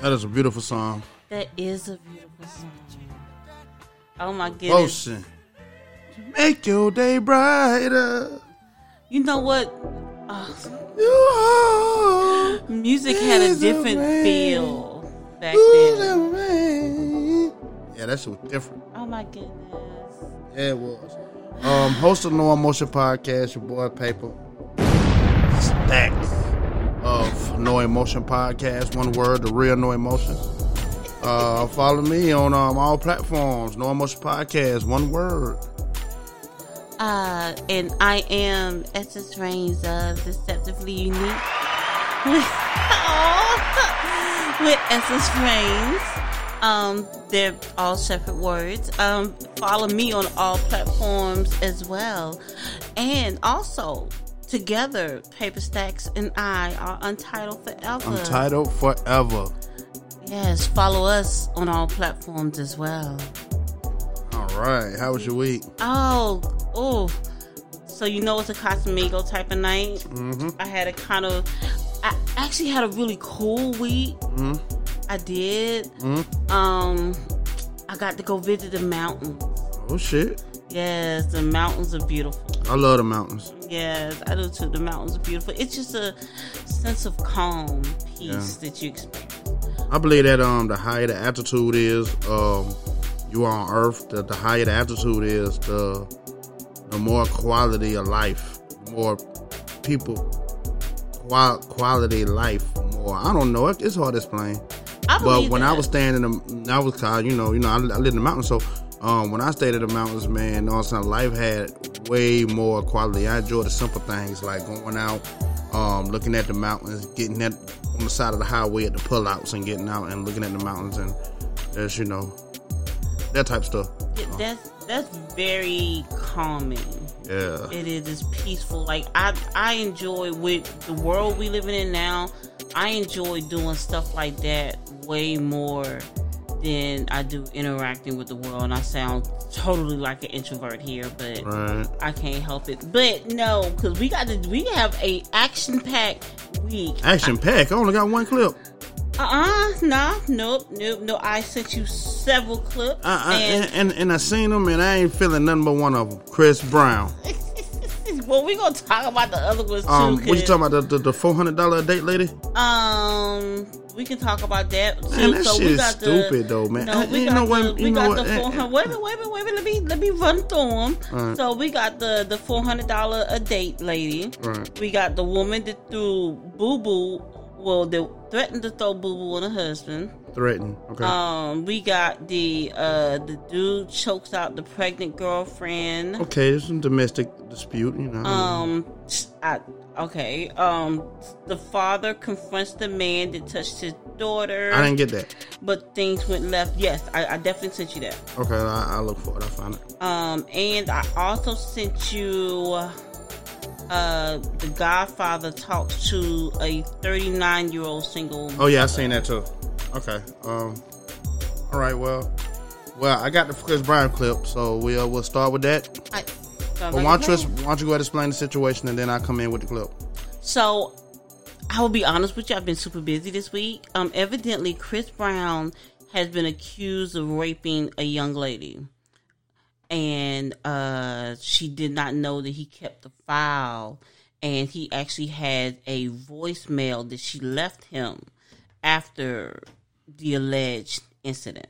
That is a beautiful song. That is a beautiful song. Oh my goodness. Ocean. Make your day brighter. You know what? Oh, You music had a different rain. feel back then. Yeah, that shit was different. Oh my goodness. Yeah, it was. Um, host of the No Emotion Podcast, your boy Paper. Stacks No Emotion Podcast. One word, the real No Emotion. Uh, follow me on um, all platforms. No Emotion Podcast. One word. Uh, and I am Essence Reigns of Deceptively Unique. With Essence Reigns. Um, they're all separate words. Um, follow me on all platforms as well. And also, together, Paper Stacks and I are Untitled Forever. Untitled Forever. Yes, follow us on all platforms as well. All right. How was your week? Oh, oh. So you know it's a Casamigo type of night. Mm-hmm. I had a kind of, I actually had a really cool week. Mm-hmm. I did. Mm-hmm. Um, I got to go visit the mountains. Oh, shit. Yes, the mountains are beautiful. I love the mountains. Yes, I do too. The mountains are beautiful. It's just a sense of calm, peace that you experience. I believe that um the higher the altitude is, um, you are on Earth. The, the higher the altitude is, the the more quality of life, more people qual- quality life. More, I don't know. It's hard to explain. I But when I was staying in the, I was kind, you know, you know, I, I live in the mountains, so um, when I stayed in the mountains, man, all of a sudden life had way more quality. I enjoy the simple things like going out, um, looking at the mountains, getting that on the side of the highway at the pullouts, and getting out and looking at the mountains, and just you know, that type of stuff. Yeah, that's that's very calming. Yeah, It is it's peaceful. Like I I enjoy with the world we living in now. I enjoy doing stuff like that way more than I do interacting with the world. And I sound totally like an introvert here, but right. I can't help it. But no, because we got to we have a action packed week. Action pack. I only got one clip. Uh uh no, nope, nope, no. I sent you several clips, I, I, and and, and I seen them, and I ain't feeling nothing but one of them. Chris Brown. well, we gonna talk about the other ones too. Um, what you talking about? The, the, the four hundred dollar date lady? Um, we can talk about that. Too. Man, that so shit we is got the, stupid, though, man. No, we you got know what- the, you we know got what, the uh, four hundred. Wait a minute, wait a minute, wait a minute. Let me let me run through them. Alright. So we got the the four hundred dollar a date lady. Right. We got the woman that threw boo boo. Well, they threatened to throw boo boo on her husband. Threatened. Okay. Um, we got the uh the dude chokes out the pregnant girlfriend. okay, there's some domestic dispute, you know. Um, I, okay. Um, the father confronts the man that touched his daughter. I didn't get that. but things went left. Yes, I, I definitely sent you that. Okay, I, I look for it. I find it. Um, and I also sent you. Uh, the Godfather talks to a 39 year old single. Oh yeah, I seen that too. Okay. Um. All right. Well. Well, I got the Chris Brown clip, so we'll we'll start with that. I, But like why don't, you, why don't you go ahead and explain the situation, and then I come in with the clip. So, I will be honest with you. I've been super busy this week. Um, evidently, Chris Brown has been accused of raping a young lady, and uh, she did not know that he kept the file, and he actually had a voicemail that she left him after the alleged incident.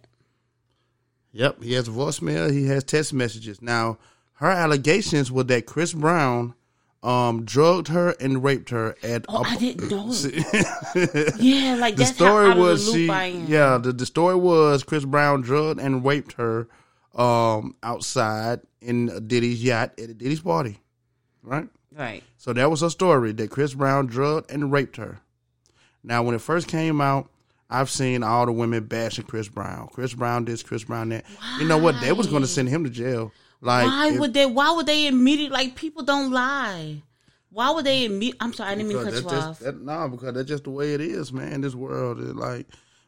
Yep, he has a voicemail. He has text messages. Now, her allegations were that Chris Brown um drugged her and raped her at. Oh, a- I didn't know. yeah, like the that's story was the she yeah the, the story was chris brown drugged and raped her um outside in diddy's yacht at diddy's party right Right. so that was her story that chris brown drugged and raped her now when it first came out I've seen all the women bashing Chris Brown. Chris Brown this, Chris Brown that. You know what? They was going to send him to jail. Like, why if- would they? Why would they immediately like people don't lie? Why would they admit? I'm sorry, I didn't mean to cut you that's off. just that, no, because that's just the way it is, man. This world is like,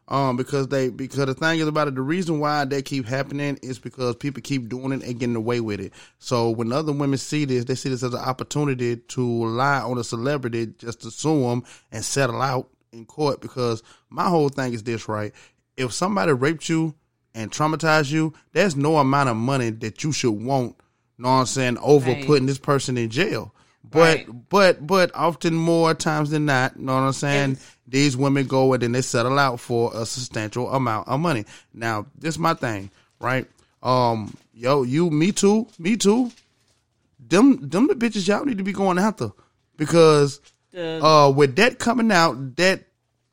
um, because they because the thing is about it, the reason why they keep happening is because people keep doing it and getting away with it. So when other women see this, they see this as an opportunity to lie on a celebrity just to sue them and settle out in court because my whole thing is this, right? If somebody raped you and traumatize you, there's no amount of money that you should want, know what I'm saying, over Right. putting this person in jail. But Right. but but often more times than not, know what I'm saying? And- these women go and then they settle out for a substantial amount of money. Now, this is my thing, right? Um, yo, you, me too, me too. Them, them the bitches y'all need to be going after because uh, with that coming out, that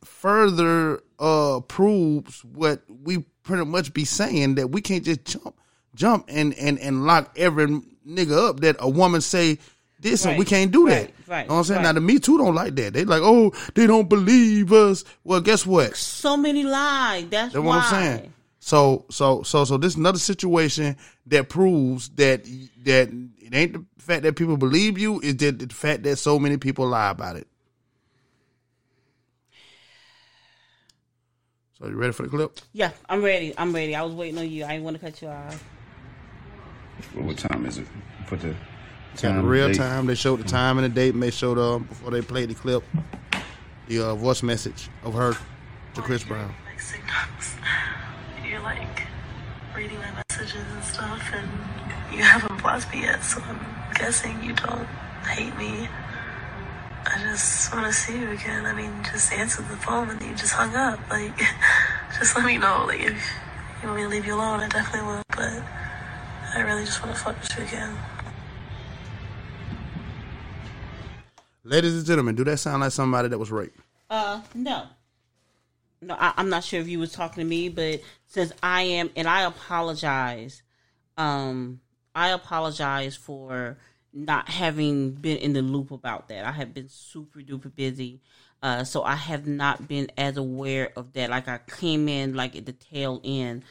further uh proves what we pretty much be saying that we can't just jump, jump and and and lock every nigga up that a woman say this and we can't do that. right, right, know what I'm saying? right. Now the Me Too don't like that. They like, oh, they don't believe us. Well, guess what? so many lies. That's That's why. what I'm saying. So so so so this is another situation that proves that that it ain't the fact that people believe you, is that the fact that so many people lie about it. So you ready for the clip? Yeah, I'm ready. I'm ready. I was waiting on you. I didn't want to cut you off. What, what time is it? Put the time. the real date. time. They showed the time and the date. And they showed uh, before they played the clip, the uh, voice message of her to Chris Brown. Like signals. You're like reading my messages and stuff, and you haven't blocked me yet, so I'm guessing you don't hate me. I just want to see you again. I mean, just answer the phone and you just hung up. Like, just let me know. Like, if you want me to leave you alone, I definitely will. But I really just want to fuck with you again. Ladies and gentlemen, do that sound like somebody that was raped? Uh, no. No, I, I'm not sure if you was talking to me, but since I am, and I apologize, um, I apologize for not having been in the loop about that. I have been super duper busy, uh, so I have not been as aware of that. Like I came in like at the tail end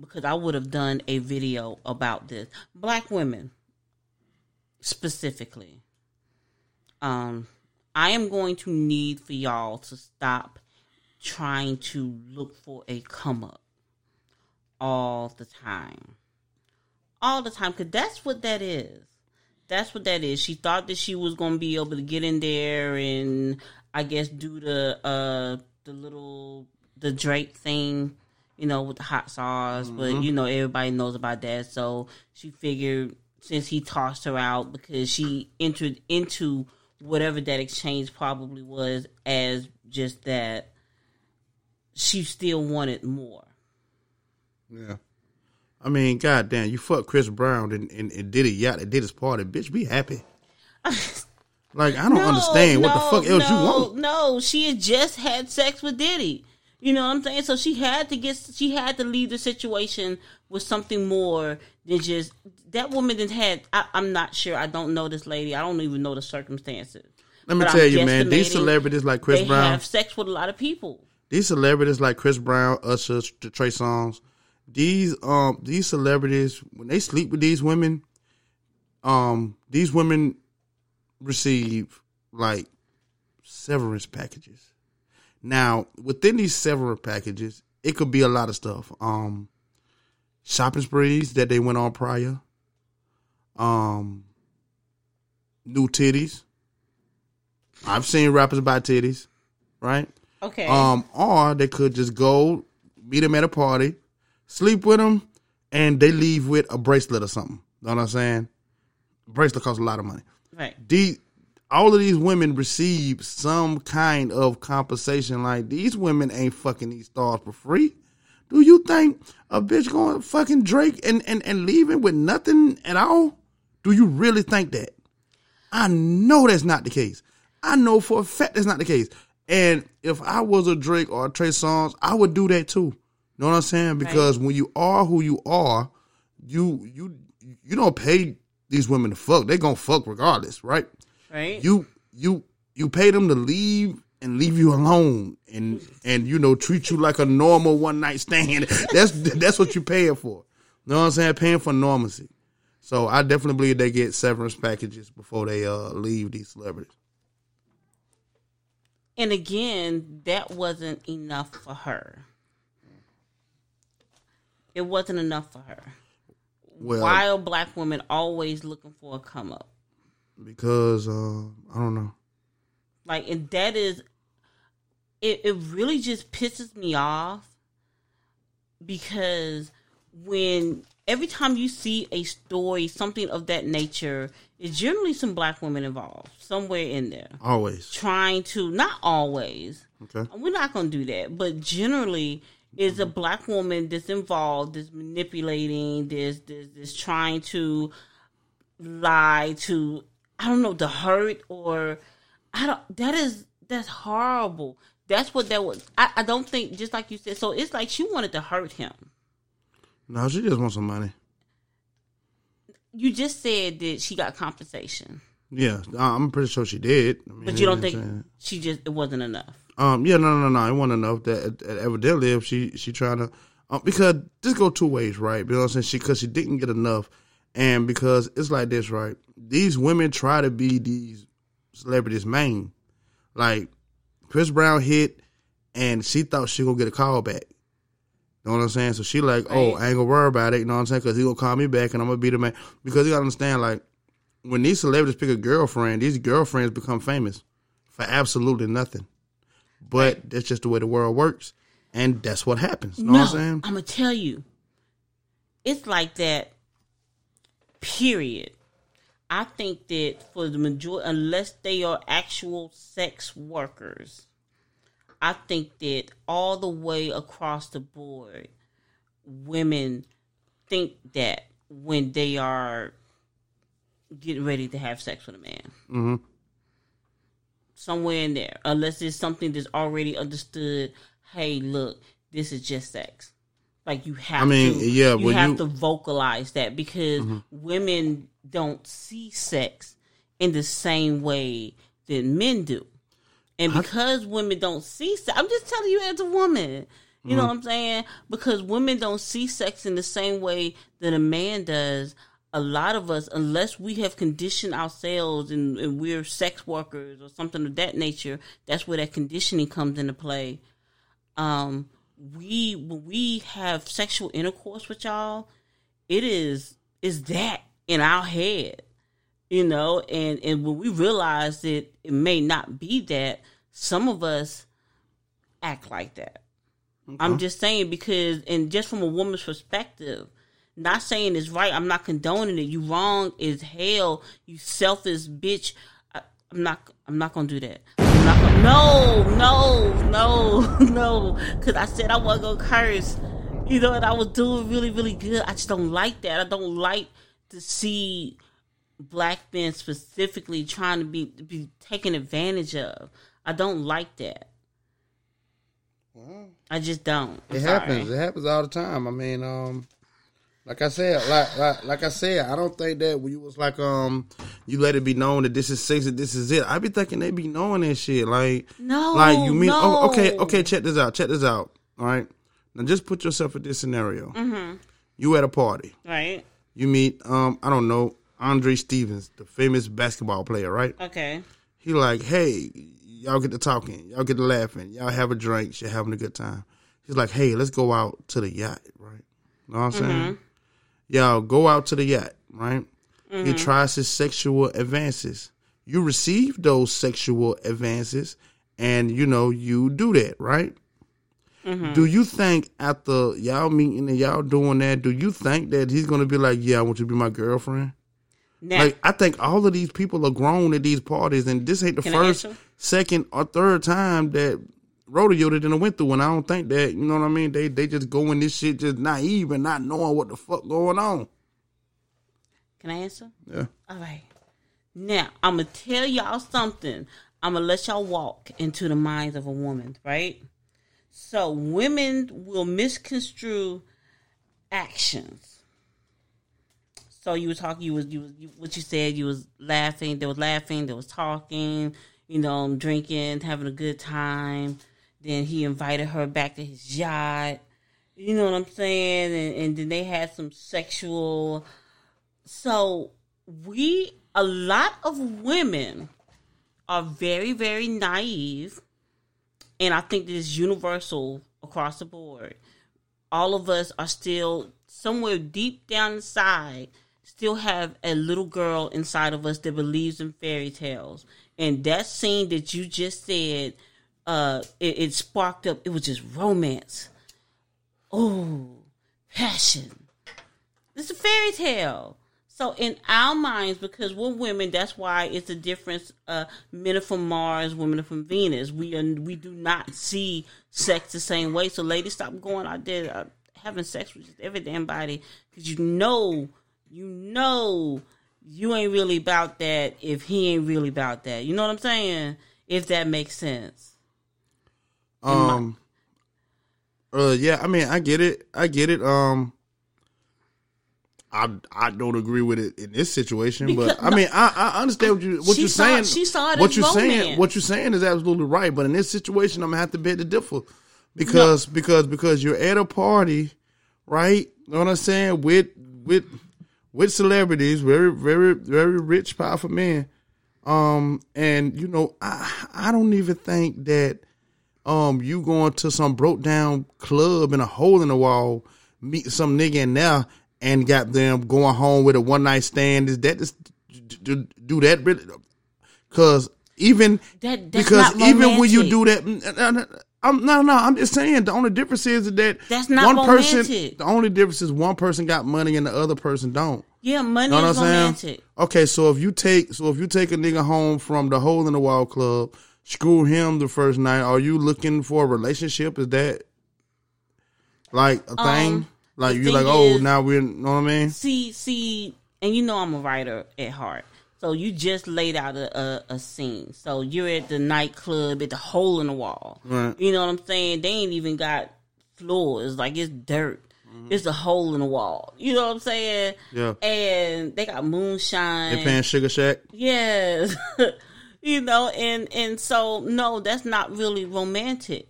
because I would have done a video about this. Black women, specifically um I am going to need for y'all to stop trying to look for a come up all the time. All the time cuz that's what that is. That's what that is. She thought that she was going to be able to get in there and I guess do the uh the little the Drake thing, you know, with the hot sauce, but you know everybody knows about that. So she figured since he tossed her out because she entered into whatever that exchange probably was as just that she still wanted more. Yeah. I mean, goddamn, you fuck Chris Brown and, and, and Diddy yacht and Diddy's party, bitch. Be happy. like I don't understand what the fuck else you want. No, she had just had sex with Diddy. You know what I'm saying? So she had to get, she had to leave the situation with something more than just that woman didn't had. I, I'm not sure. I don't know this lady. I don't even know the circumstances. Let me But tell I'm you, man. These celebrities like Chris they Brown, have sex with a lot of people. these celebrities like Chris Brown, Usher, Tr- Trey Songz, these um these celebrities when they sleep with these women, um these women receive like severance packages. Now within these severance packages, it could be a lot of stuff. Um, shopping sprees that they went on prior. Um, new titties. I've seen rappers buy titties, right? Okay. Um, or they could just go meet them at a party, sleep with them, and they leave with a bracelet or something. You know what I'm saying? Bracelet costs a lot of money. right. All of these women receive some kind of compensation. Like these women ain't fucking these stars for free. Do you think a bitch going fucking Drake and, and, and leaving with nothing at all? Do you really think that? I know that's not the case. I know for a fact that's not the case. And if I was a Drake or a Trey Songz, I would do that too. Know what I'm saying? Because when you are who you are, you you you don't pay these women to fuck. They gonna fuck regardless, right? Right. You you you pay them to leave and leave you alone and and you know treat you like a normal one night stand. That's that's what you're paying for. You know what I'm saying? Paying for normalcy. So I definitely believe they get severance packages before they uh leave these celebrities. And again, that wasn't enough for her. It wasn't enough for her. Well, Why are black women always looking for a come up? because uh I don't know. Like, and that is, it, it really just pisses me off because when every time you see a story, something of that nature, it's generally some black women involved somewhere in there. Always. Trying to, not always, Okay. we're not going to do that, but generally, is a mm-hmm. black woman that's involved, that's manipulating, this, this, this trying to lie to, I don't know, to hurt or, I don't, that is, that's horrible. That's what that was. I, I don't think, just like you said, so it's like she wanted to hurt him. No, she just wants some money. You just said that she got compensation, Yeah, I'm pretty sure she did. I mean, but you don't know what I'm think she just, it wasn't enough. Um, yeah, no, no, no, it wasn't enough. That, that evidently, if she she trying to, um, because this go two ways, right? You know what I'm saying? She because she didn't get enough, and because it's like this, right? These women try to be these celebrities' main, like Chris Brown hit, and she thought she gonna get a call back. You know what I'm saying? So she like, oh, I ain't gonna worry about it. You know what I'm saying? Because he gonna call me back, and I'm gonna be the man. Because you gotta understand, like, when these celebrities pick a girlfriend, these girlfriends become famous for absolutely nothing. But that's just the way the world works, and that's what happens. You know no, what I'm saying? I'm gonna tell you, it's like that. Period. I think that for the majority, unless they are actual sex workers, I think that all the way across the board, women think that when they are getting ready to have sex with a man. hmm somewhere in there, unless it's something that's already understood. Hey, look, this is just sex. Like you have I mean, to, yeah, you have you- to vocalize that because Mm-hmm. women don't see sex in the same way that men do, and because women don't see sex, I'm just telling you as a woman. You Mm-hmm. know what I'm saying? Because women don't see sex in the same way that a man does. A lot of us, unless we have conditioned ourselves and, and we're sex workers or something of that nature, that's where that conditioning comes into play. Um, we when we have sexual intercourse with y'all, it is is that in our head, you know, and and when we realize that it may not be that, some of us act like that. I'm just saying because, and just from a woman's perspective, not saying it's right. I'm not condoning it. You wrong as hell. You selfish bitch. I, I'm not. I'm not gonna do that. I'm not gonna, no, no, no, no. Because I said I wasn't gonna curse. You know, and I was doing really, really good. I just don't like that. I don't like to see black men specifically trying to be be taken advantage of. I don't like that. Well, I just don't. I'm It sorry. happens. It happens all the time. I mean, um, like I said, like, like like I said, I don't think that when you was like, um, you let it be known that this is sex, that this is it. I be thinking they be knowing that shit. Like, No, like you mean? Oh, okay, okay. Check this out. Check this out. All right. Now just put yourself in this scenario. Mm-hmm. You at a party. Right. You meet, um, I don't know, Andre Stevens, the famous basketball player, right? Okay. He like, hey, y'all get to talking, y'all get to laughing, y'all have a drink, you're having a good time. He's like, hey, let's go out to the yacht, right? You Know what I'm saying? Y'all go out to the yacht, right? He mm-hmm. tries his sexual advances. You receive those sexual advances, and you know you do that, right? Mm-hmm. Do you think after y'all meeting and y'all doing that, do you think that he's gonna be like, yeah, I want you to be my girlfriend? Now, Like I think all of these people are grown at these parties, and this ain't the Can first, second, or third time that rodeo that done went through. And I don't think that you know what I mean. They they just go in this shit just naive and not knowing what the fuck going on. can I answer? Yeah. All right. Now I'm gonna tell y'all something. I'm gonna let y'all walk into the minds of a woman, right? So women will misconstrue actions. So you were talking. You was you was you, what you said. You was laughing. There was laughing. There was talking. You know, drinking, having a good time. Then he invited her back to his yacht. You know what I'm saying? And, and then they had some sexual. So we, a lot of women, are very very naive, and I think this is universal across the board. All of us are still somewhere deep down inside still have a little girl inside of us that believes in fairy tales. And that scene that you just said, uh, it, it sparked up. It was just romance. Oh, passion. It's a fairy tale. So in our minds, because we're women, that's why it's a difference. Uh, men are from Mars, women are from Venus. We are, we do not see sex the same way. So ladies, stop going out there uh, having sex with just every damn body because you know, you know, you ain't really about that if he ain't really about that. You know what I'm saying? If that makes sense. Um. Uh. Yeah. I mean, I get it. I get it. Um. I I don't agree with it in this situation, Because- but I mean, I, I understand what you what you're saw- saying. she saw it what you're saying. What you're saying is absolutely right, but in this situation, I'm gonna have to beg the differ because because because you're at a party, right? You know what I'm saying with with with celebrities, very very very rich, powerful men. Um, and you know, I I don't even think that um you going to some broke down club in a hole in the wall, meet some nigga in there, and got them going home with a one night stand. Is that just do, do that really? Because even That- because even when you do that, I'm no no. I'm just saying the only difference is that That's not one person. romantic. The only difference is one person got money and the other person don't. Yeah, money Know what I'm is saying? romantic. Okay, so if you take so if you take a nigga home from the hole in the wall club, screw him the first night, are you looking for a relationship? Is that like a thing? Um, like you're like, oh, is- now we're you know what I mean? See, see, and you know I'm a writer at heart. So you just laid out a, a, a scene. So you're at the nightclub at the hole in the wall. Right. You know what I'm saying? They ain't even got floors. Like it's dirt. It's a hole in the wall. You know what I'm saying? Yeah. And they got moonshine. They paying Sugar Shack. Yes. you know, and and so no, that's not really romantic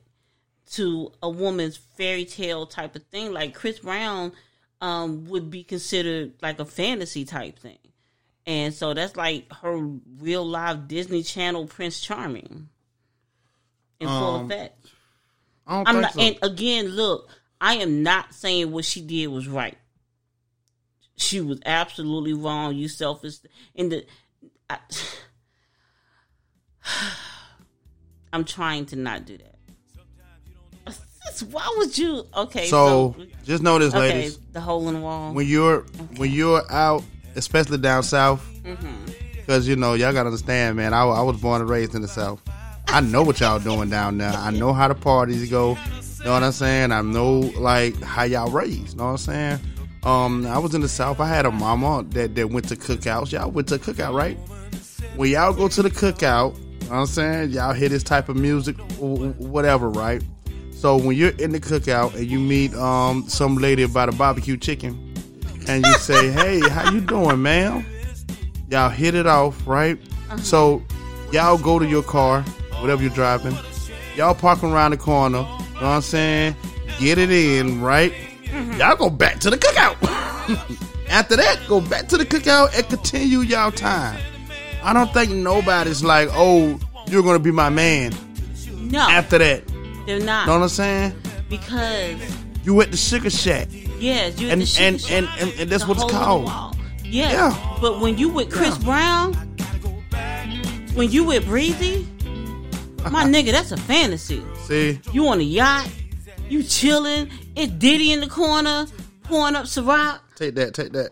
to a woman's fairy tale type of thing. Like Chris Brown um would be considered like a fantasy type thing. And so that's like her real live Disney Channel Prince Charming. In full Um, effect. I think not so. and again, look, I am not saying what she did was right. She was absolutely wrong. You selfish in the I, I'm trying to not do that. Why would you? Okay, so so, just know this, okay, ladies. the hole in the wall. When you're when you're out, especially down south, Mm-hmm. because you know y'all gotta understand, man. I, I was born and raised in the south. I know what y'all doing down there. I know how the parties go. You know what I'm saying? I know like how y'all raised. You know what I'm saying? Um, I was in the south. I had a mama that that went to cookouts. Y'all went to cookout, right? When y'all go to the cookout, you know what I'm saying y'all hear this type of music, whatever, right? So when you're in the cookout and you meet um some lady about a barbecue chicken, and you say, "Hey, how you doing, ma'am?" Y'all hit it off, right? So y'all go to your car, whatever you're driving. Y'all parking around the corner. You know what I'm saying? Get it in, right? Y'all go back to the cookout. After that, go back to the cookout and continue y'all time. I don't think nobody's like, "Oh, you're gonna be my man." no, After that, they're not know what I'm saying? because You at the sugar shack, yes, you're and the and, shit and and and that's The what it's hole in the called. Yeah. Yeah. But when you with Chris Yeah. Brown, when you with Breezy, my nigga, that's a fantasy. See, You on a yacht, you chilling, it Diddy in the corner, pouring up Ciroc. take that, take that.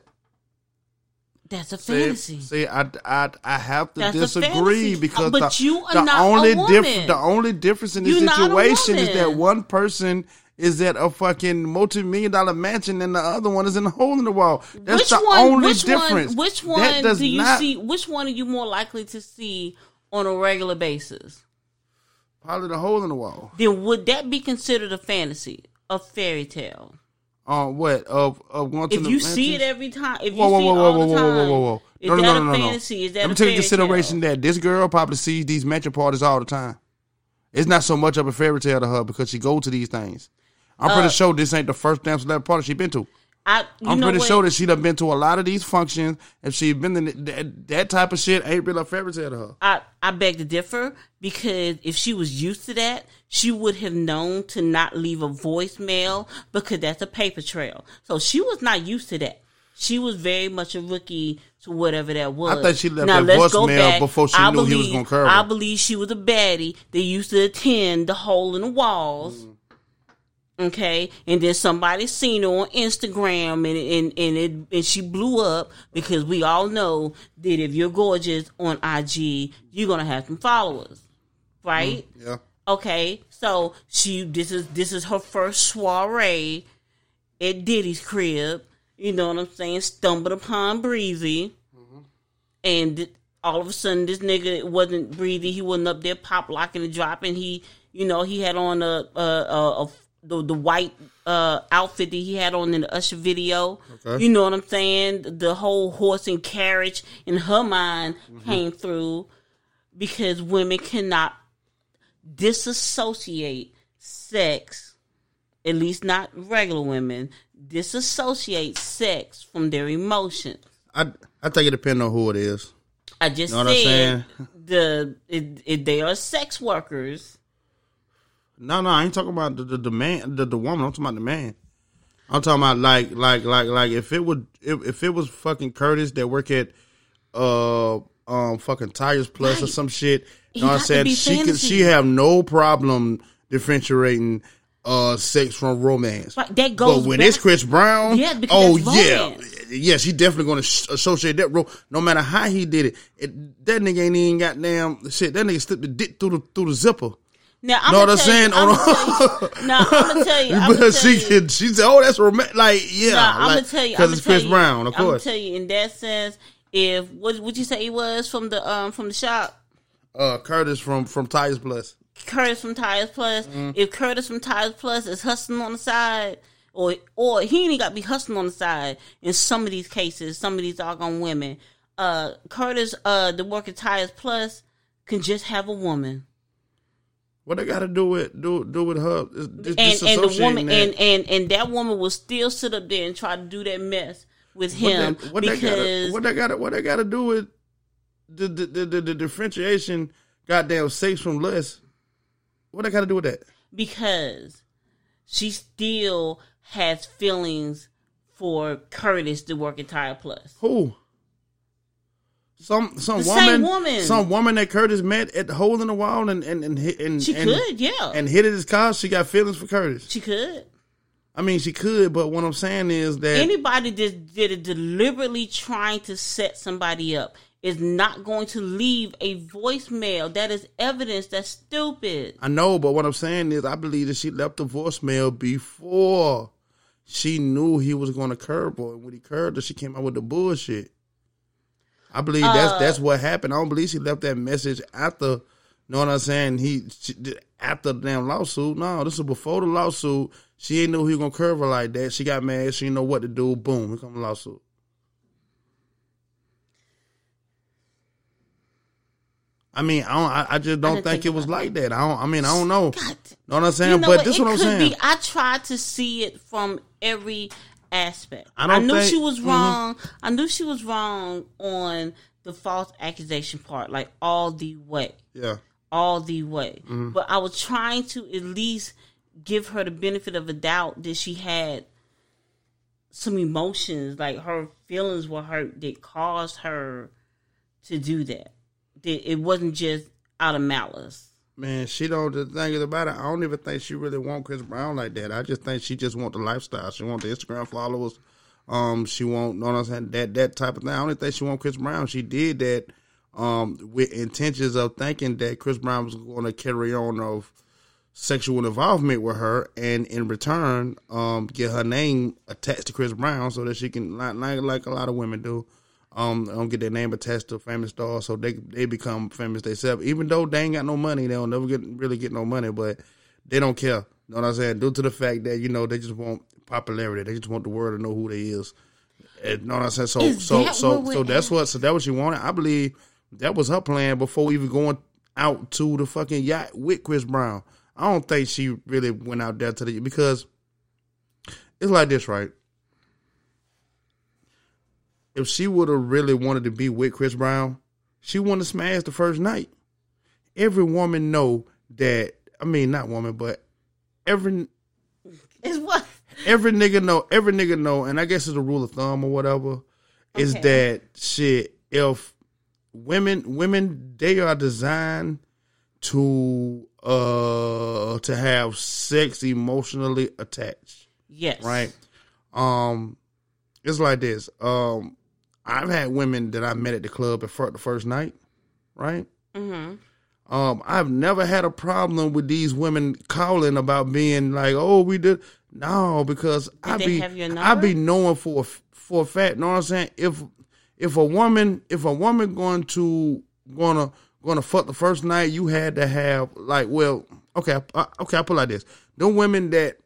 That's a fantasy. see, I, I, I have to That's disagree because But the, you are the not a only woman. diff- the only difference in this You're situation is that one person is at a fucking multi-million dollar mansion and the other one is in a hole in the wall. That's which the one? only which difference. one? Which one does do you not- see? Which one are you more likely to see on a regular basis? Probably the hole in the wall. Then would that be considered a fantasy, a fairy tale? Uh, what of of going to If the you see it every time, if you Whoa, whoa, see whoa, all whoa, the time, whoa, whoa, whoa! is No, no, that no, a no, fantasy? Is that Let me take consideration tale? that this girl probably sees these mansion parties all the time. It's not so much of a fairy tale to her because she go to these things. I'm Uh, pretty sure this ain't the first damn celebrity party she been to. I, you I'm know pretty what? sure that she'd have been to a lot of these functions. If she'd been in that, that type of shit, ain't really a tale to her. I, I beg to differ because if she was used to that, she would have known to not leave a voicemail because that's a paper trail. So she was not used to that. She was very much a rookie to whatever that was. I think she left now, that voicemail back. before she I knew he was gonna curve I believe she was a baddie that used to attend the hole in the walls. Okay, and then somebody seen her on Instagram, and and and it and she blew up because we all know that if you're gorgeous on IG, you're gonna have some followers, right? Mm, yeah. Okay, so she this is this is her first soiree at Diddy's crib. You know what I'm saying? Stumbled upon Breezy, mm-hmm. and th- all of a sudden this nigga wasn't Breezy. He wasn't up there pop locking and dropping. He, you know, he had on a a, a, a the, the white uh, outfit that he had on in the Usher video. Okay. You know what I'm saying? The whole horse and carriage in her mind came through because women cannot disassociate sex, at least not regular women, disassociate sex from their emotions. I I think it depends on who it is. I just you Know what I'm said saying? the it, it, they are sex workers. No, no, I ain't talking about the the, the man, the, the woman. I'm talking about the man. I'm talking about like like like like if it would if, if it was fucking Curtis that work at uh um fucking tires plus or some shit. You know what I'm got to saying? She could she have no problem differentiating uh sex from romance. Right, that goes But when back- it's Chris Brown, Yeah, oh yeah, yeah, she definitely gonna sh- associate that role. No matter how he did it, it that nigga ain't even goddamn shit. That nigga slipped the dick through the through the zipper. Now I'm Know what gonna I'm saying? You, I'm gonna tell you, now I'm gonna tell you. I'm tell she you. could, she said, "Oh, that's romantic." Like, yeah, Nah, I'm like, gonna tell you because it's Chris you- Brown, of course. I'm gonna tell you in that sense. If what would you say he was from the um from the shop, uh, Curtis from from Tires Plus. Curtis from Tires Plus. Mm-hmm. If Curtis from Tires Plus is hustling on the side, or or he ain't got to be hustling on the side. In some of these cases, some of these doggone women, uh, Curtis, uh, the work at Tires Plus can just have a woman, What they got to do with do do with her? Is, dis- and and the woman that. and and and that woman will still sit up there and try to do that mess with him what they gotta, because what they gotta, what they got to do with the the, the the the differentiation? Goddamn, sex from lust. What they got to do with that? because she still has feelings for Curtis to work at Tire Plus. Who? Some some woman, same woman. some woman that Curtis met at the hole in the wall and and and and She and, could, yeah. and hit at his car. She got feelings for Curtis. she could. I mean, she could, but what I'm saying is that Anybody that did it deliberately trying to set somebody up is not going to leave a voicemail. That is evidence. That's stupid. I know, but what I'm saying is, I believe that she left the voicemail before she knew he was going to curve her. And when he curved her, she came out with the bullshit. I believe that's that's uh, what happened. I don't believe she left that message after. You know what I'm saying? He she, after the damn lawsuit. No, this is before the lawsuit. She ain't know he was gonna curve her like that. She got mad. She didn't know what to do. Boom, here come the lawsuit. I mean, I don't. I, I just don't didn't think, think it was like that. I don't. I mean, I don't know. God. Know what I'm saying? You know but what? this is what I'm saying. Be, I tried to see it from every aspect. I I, knew think- she was mhm. wrong. I knew she was wrong on the false accusation part, like all the way, yeah. all the way. Mm-hmm. But I was trying to at least give her the benefit of a doubt that she had some emotions, like her feelings were hurt that caused her to do that. That it wasn't just out of malice. Man, she don't. The thing is about it, I don't even think she really want Chris Brown like that. I just think she just want the lifestyle. She want the Instagram followers. Um, she want, know what I'm saying? That that type of thing. I don't think she want Chris Brown. She did that um with intentions of thinking that Chris Brown was going to carry on of sexual involvement with her, and in return, um, get her name attached to Chris Brown so that she can, like, like, like a lot of women do, um, um, get their name attached to famous stars, so they they become famous themselves. Even though they ain't got no money, they don't never get really get no money, but they don't care. You know what I'm saying? Due to the fact that you know they just want popularity, they just want the world to know who they is. And, you know what I'm saying? So Is so so so that's at? what so that what she wanted. I believe that was her plan before even going out to the fucking yacht with Chris Brown. I don't think she really went out there to the because it's like this, right? If she would have really wanted to be with Chris Brown, she wouldn't have smashed the first night. Every woman know that I mean not woman, but every It's what? every nigga know, every nigga know, and I guess it's a rule of thumb or whatever, is that shit. If women, women, they are designed to uh to have sex emotionally attached, Yes. right? Um, it's like this. Um, I've had women that I met at the club at the first night, right? Mm-hmm. Um, I've never had a problem with these women calling about being like, "Oh, we did." No, because I they be I be knowing for a for a fact. Know what I'm saying? If if a woman if a woman going to gonna gonna fuck the first night, you had to have like, well, okay, I, okay, I put it like this: the women that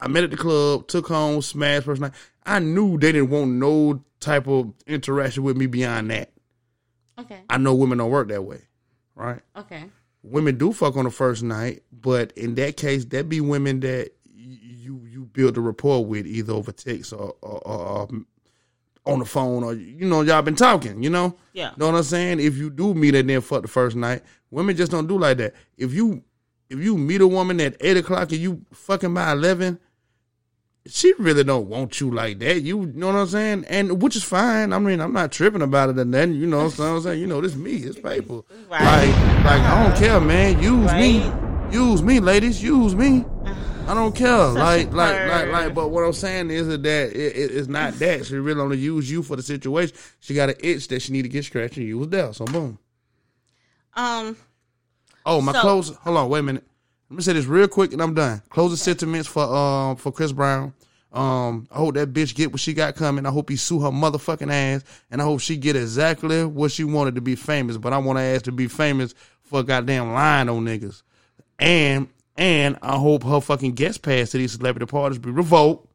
I met at the club, took home, smashed first night. I knew they didn't want no type of interaction with me beyond that. Okay. I know women don't work that way, right? Okay. women do fuck on the first night, but in that case, that be women that you you build a rapport with either over text or, or, or, or on the phone or you know y'all been talking. You know, Yeah. know what I'm saying? If you do meet and then fuck the first night, women just don't do like that. If you if you meet a woman at eight o'clock and you fucking by eleven. She really don't want you like that. You know what I'm saying? And which is fine. I mean, I'm not tripping about it and then, you know what I'm saying? You know, this me, it's people. Right. Like, like I don't care, man. Use me. Use me, ladies. Use me. I don't care. like, like, like, like. But what I'm saying is that it, it, it's not that. She really only use you for the situation. She got an itch that she need to get scratched, and you was there. So boom. Um. Oh, my So- close. Hold on, wait a minute. Let me say this real quick, and I'm done. Closing sentiments for um for Chris Brown. Um, I hope that bitch get what she got coming. I hope he sue her motherfucking ass, and I hope she get exactly what she wanted to be famous. But I want her ass to be famous for goddamn lying on niggas. And and I hope her fucking guest pass to these celebrity parties be revoked.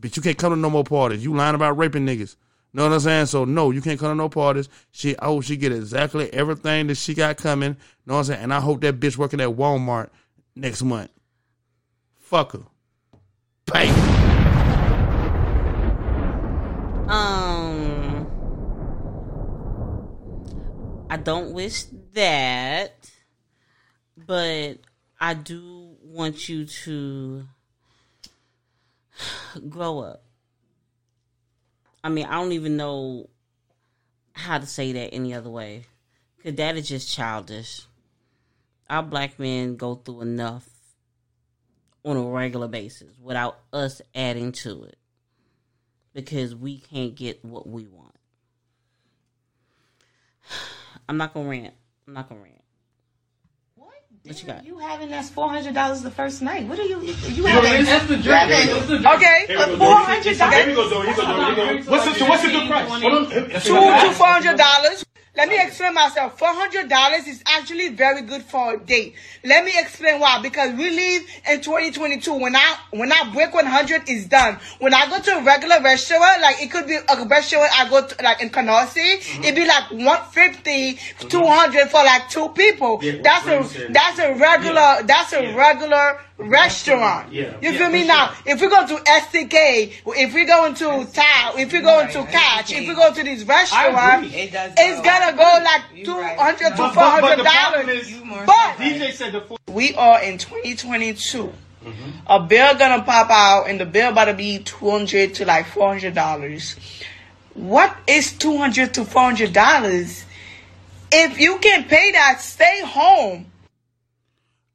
Bitch, you can't come to no more parties. You lying about raping niggas. Know what I'm saying? So no, you can't come to no parties. She I hope she get exactly everything that she got coming. Know what I'm saying? And I hope that bitch working at Walmart next month. Fuck her. Bang. Um. I don't wish that, but I do want you to grow up. I mean, I don't even know how to say that any other way. Because that is just childish. Our black men go through enough on a regular basis without us adding to it. Because we can't get what we want. I'm not going to rant. I'm not going to rant. What? What you got? You having that's four hundred dollars the first night. What are you? You having? that's the drink. That's the drink. Okay, Here we go, four Joey. hundred Here we dollars. go, Joey. Here we go, Joey. Here we go. What's the what's the good price? Hold. Two to four hundred dollars. Let me explain myself. Four hundred dollars is actually very good for a date. Let me explain why. Because we live in 2022. When I when I break one hundred, is done. When I go to a regular restaurant, like it could be a restaurant I go to, like in Canarsie, it'd be like 150, 200 for like two people. Yeah, that's a that's a regular that's a Yeah. regular restaurant. Yeah. You Yeah, feel me for now? If we go to STK, if we go into Tao, if we go into Right, Catch, if we go to this restaurant. It does it's gonna go like You two right. to But- four but- but hundred the problem dollars. is- You more But DJ said the four. we are in 2022. Mm-hmm. A bill gonna pop out, and the bill about to be 200 to like 400 dollars. What is 200 to 400 dollars? If you can pay that, stay home.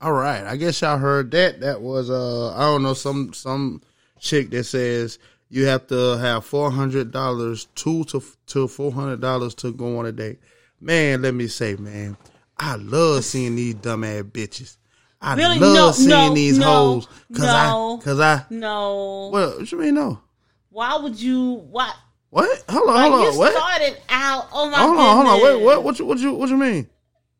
All right, I guess y'all heard that. That was uh, I don't know some some chick that says you have to have four hundred dollars, two to to four hundred dollars to go on a date. Man, let me say, man, I love seeing these dumbass bitches. I Really? love No, seeing no, these no, hoes because no. I because I No. well, what you mean no? Why would you? What? What? Hold on, Like hold you on, what? started out. Oh my Hold on, hold on, wait, what? What you what you what you mean?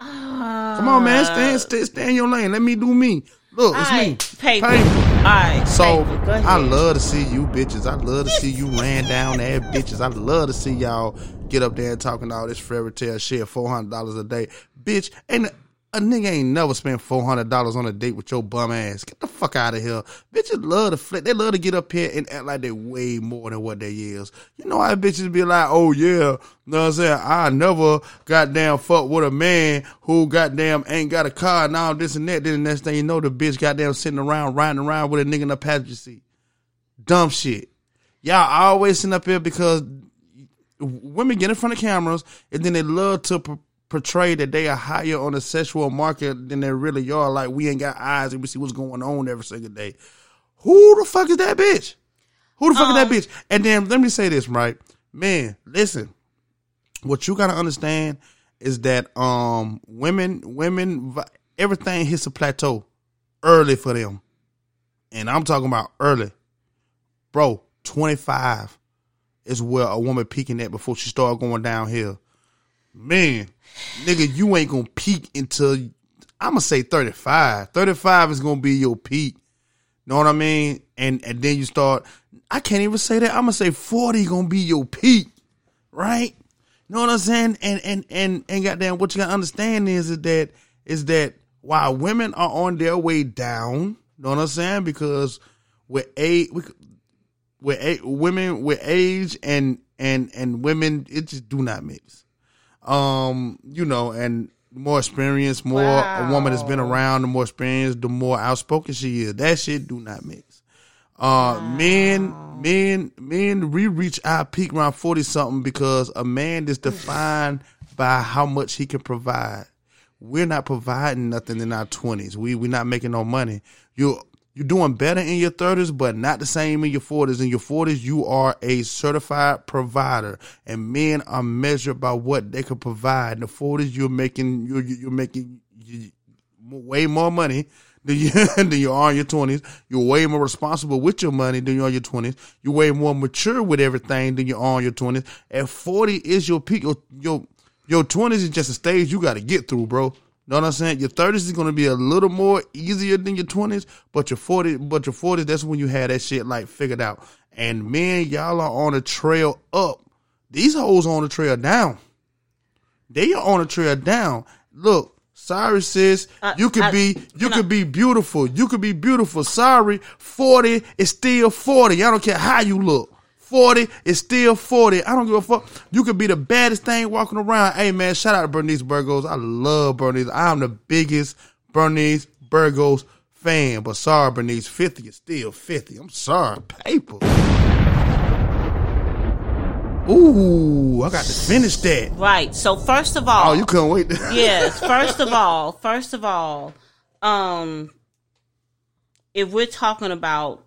Come on, man, stand stay, stay in your lane. Let me do me. Look, it's All me. right, paper. Paper. All right. So. I love to see you bitches. I love to see you laying down ass bitches. I love to see y'all get up there and talking all this fairy tale shit. Four hundred dollars a day, bitch. And A nigga ain't never spent four hundred dollars on a date with your bum ass. Get the fuck out of here. Bitches love to flip. They love to get up here and act like they way more than what they is. You know how bitches be like, oh yeah, know what I'm saying? I never goddamn fuck with a man who goddamn ain't got a car and all this and that. Then the next thing you know, the bitch goddamn sitting around riding around with a nigga in the passenger seat. Dumb shit. Y'all always sitting up here because women get in front of cameras and then they love to portray that they are higher on the sexual market than they really are. Like we ain't got eyes and we see what's going on every single day. Who the fuck is that bitch? Who the fuck is that bitch? And then let me say this, right? Man, listen. What you gotta understand is that um women women everything hits a plateau early for them. And I'm talking about early. Bro, 25 is where a woman peaking at before she start going downhill. Man, nigga, you ain't gonna peak until I'm gonna say 35. 35 is gonna be your peak. Know what I mean? And and then you start. I can't even say that. I'm gonna say 40 gonna be your peak, right? Know what I'm saying? And and and and goddamn, what you gotta understand is, is that is that while women are on their way down, know what I'm saying? Because with age, with a, women with age and and and women, it just do not mix. Um, you know, and more experience, more a woman that's been around, the more experience, the more outspoken she is. That shit do not mix. Uh, men, men, men, we reach our peak around forty something because a man is defined by how much he can provide. We're not providing nothing in our twenties. We we're not making no money. You you're doing better in your thirties, but not the same in your forties. In your forties, you are a certified provider, and men are measured by what they can provide. In the forties, you're making you're you're making way more money than you than you are in your twenties. You're way more responsible with your money than you are in your twenties. You're way more mature with everything than you are in your twenties. At forty is your peak. Your your your twenties is just a stage you got to get through, bro. Know what I'm saying? Your thirties is gonna be a little more easier than your twenties, but your forty, but your forties, that's when you had that shit like figured out. And man, y'all are on a trail up. These hoes on the trail down. They are on a trail down. Look, sorry sis, you could I- be you could I- be beautiful. You could be beautiful. Sorry, forty is still forty. I don't care how you look. 40 is still 40. I don't give a fuck. You could be the baddest thing walking around. Hey man, shout out to Bernice Burgos. I love Bernice. I'm the biggest Bernice Burgos fan. But sorry, Bernice, 50 is still 50. I'm sorry. Paper. Ooh, I got to finish that. Right. So first of all, Oh, you couldn't wait. To- yes. First of all, first of all, um, if we're talking about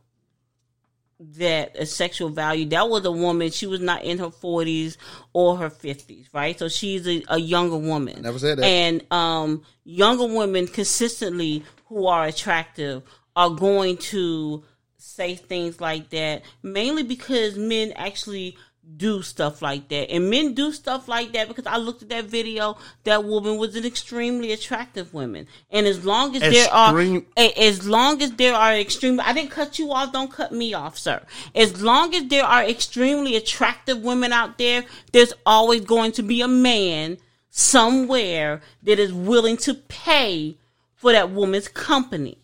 that a sexual value, that was a woman. She was not in her forties or her fifties, right? So she's a, a younger woman. Never said that. And um, younger women consistently who are attractive are going to say things like that, mainly because men actually do stuff like that. And men do stuff like that because I looked at that video, that woman was an extremely attractive woman. And as long as there are as long as there are extreme I didn't cut you off, don't cut me off, sir. As long as there are extremely attractive women out there, there's always going to be a man somewhere that is willing to pay for that woman's company.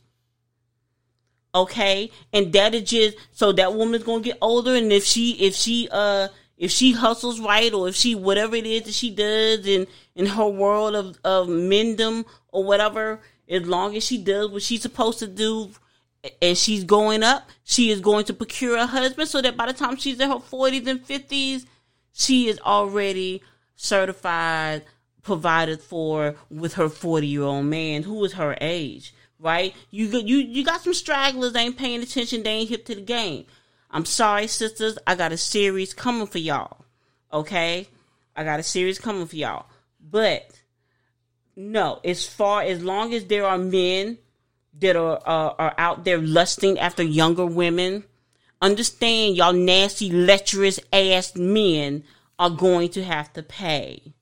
Okay? And that is just so that woman's gonna get older and if she if she uh if she hustles right or if she whatever it is that she does in in her world of of mendom or whatever, as long as she does what she's supposed to do and she's going up, she is going to procure a husband so that by the time she's in her 40s and 50s, she is already certified, provided for with her 40 year old man who is her age, right? You you, you got some stragglers, ain't paying attention, they ain't hip to the game. I'm sorry, sisters, I got a series coming for y'all, okay? I got a series coming for y'all. But, no, as far as long as there are men that are uh, are out there lusting after younger women, understand y'all nasty, lecherous ass men are going to have to pay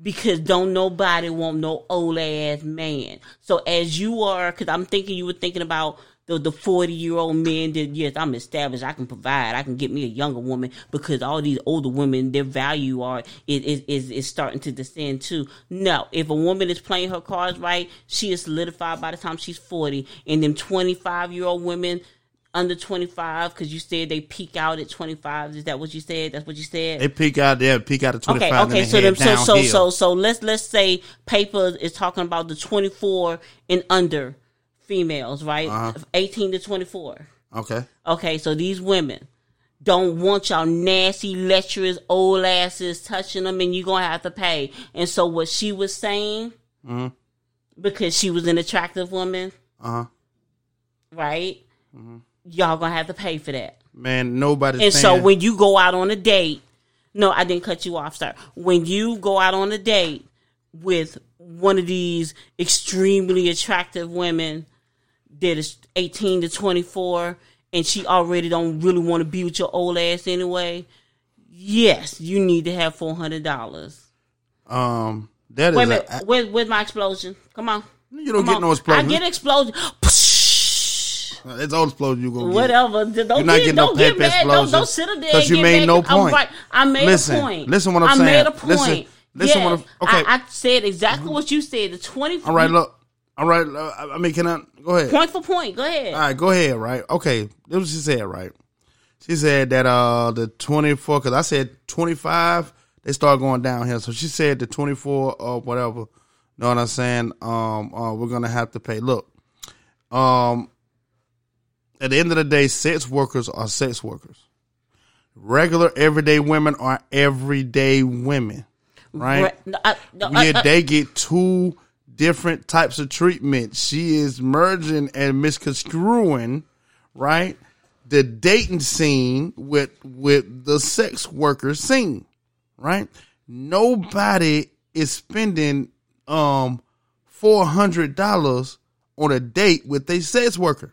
because don't nobody want no old ass man. So as you are, because I'm thinking you were thinking about the the forty year old men that yes, I'm established, I can provide, I can get me a younger woman because all these older women, their value are is is is, starting to descend too. No, if a woman is playing her cards right, she is solidified by the time she's forty, and them twenty five year old women. Under twenty five, because you said they peak out at twenty five. Is that what you said? That's what you said. They peak out there, peak out at 25 Okay, five. okay. So them, so so so so let's let's say paper is talking about the twenty four and under females, right? Uh-huh. Eighteen to twenty four. okay. Okay, so these women don't want y'all nasty, lecherous old asses touching them, and you're gonna have to pay. And so what she was saying, because she was an attractive woman, Uh huh. right? Y'all gonna have to pay for that. Man, nobody's And saying. so when you go out on a date, no, I didn't cut you off, sir. When you go out on a date with one of these extremely attractive women that is 18 to 24 and she already don't really want to be with your old ass anyway, yes, you need to have $400. um, that is. Wait a a- minute. Where, where's my explosion? Come on. you don't Come get no explosion. I get explosion. It's all explosion you get. Whatever. Don't get, getting no don't get mad. Don't, don't sit there 'Cause and you made mad. no I'm point. right. I made Listen, a point. listen what I'm I saying. I made a point. Listen, listen what I'm- okay. I, I said exactly what you said. The twenty. All right, look. All right. uh, I mean, can I go ahead? Point for point. Go ahead. All right, go ahead. Right. Okay. This was she said. Right. She said that uh the twenty four because I said twenty five they start going downhill. So she said the twenty four or whatever. Know what I'm saying? Um, uh, we're gonna have to pay. Look, um, at the end of the day, sex workers are sex workers. Regular everyday women are everyday women, right? Right. No, I- no, I- yeah, I- they get two different types of treatment. She is merging and misconstruing, right? The dating scene with with the sex worker scene, right? Nobody is spending um four hundred dollars on a date with a sex worker.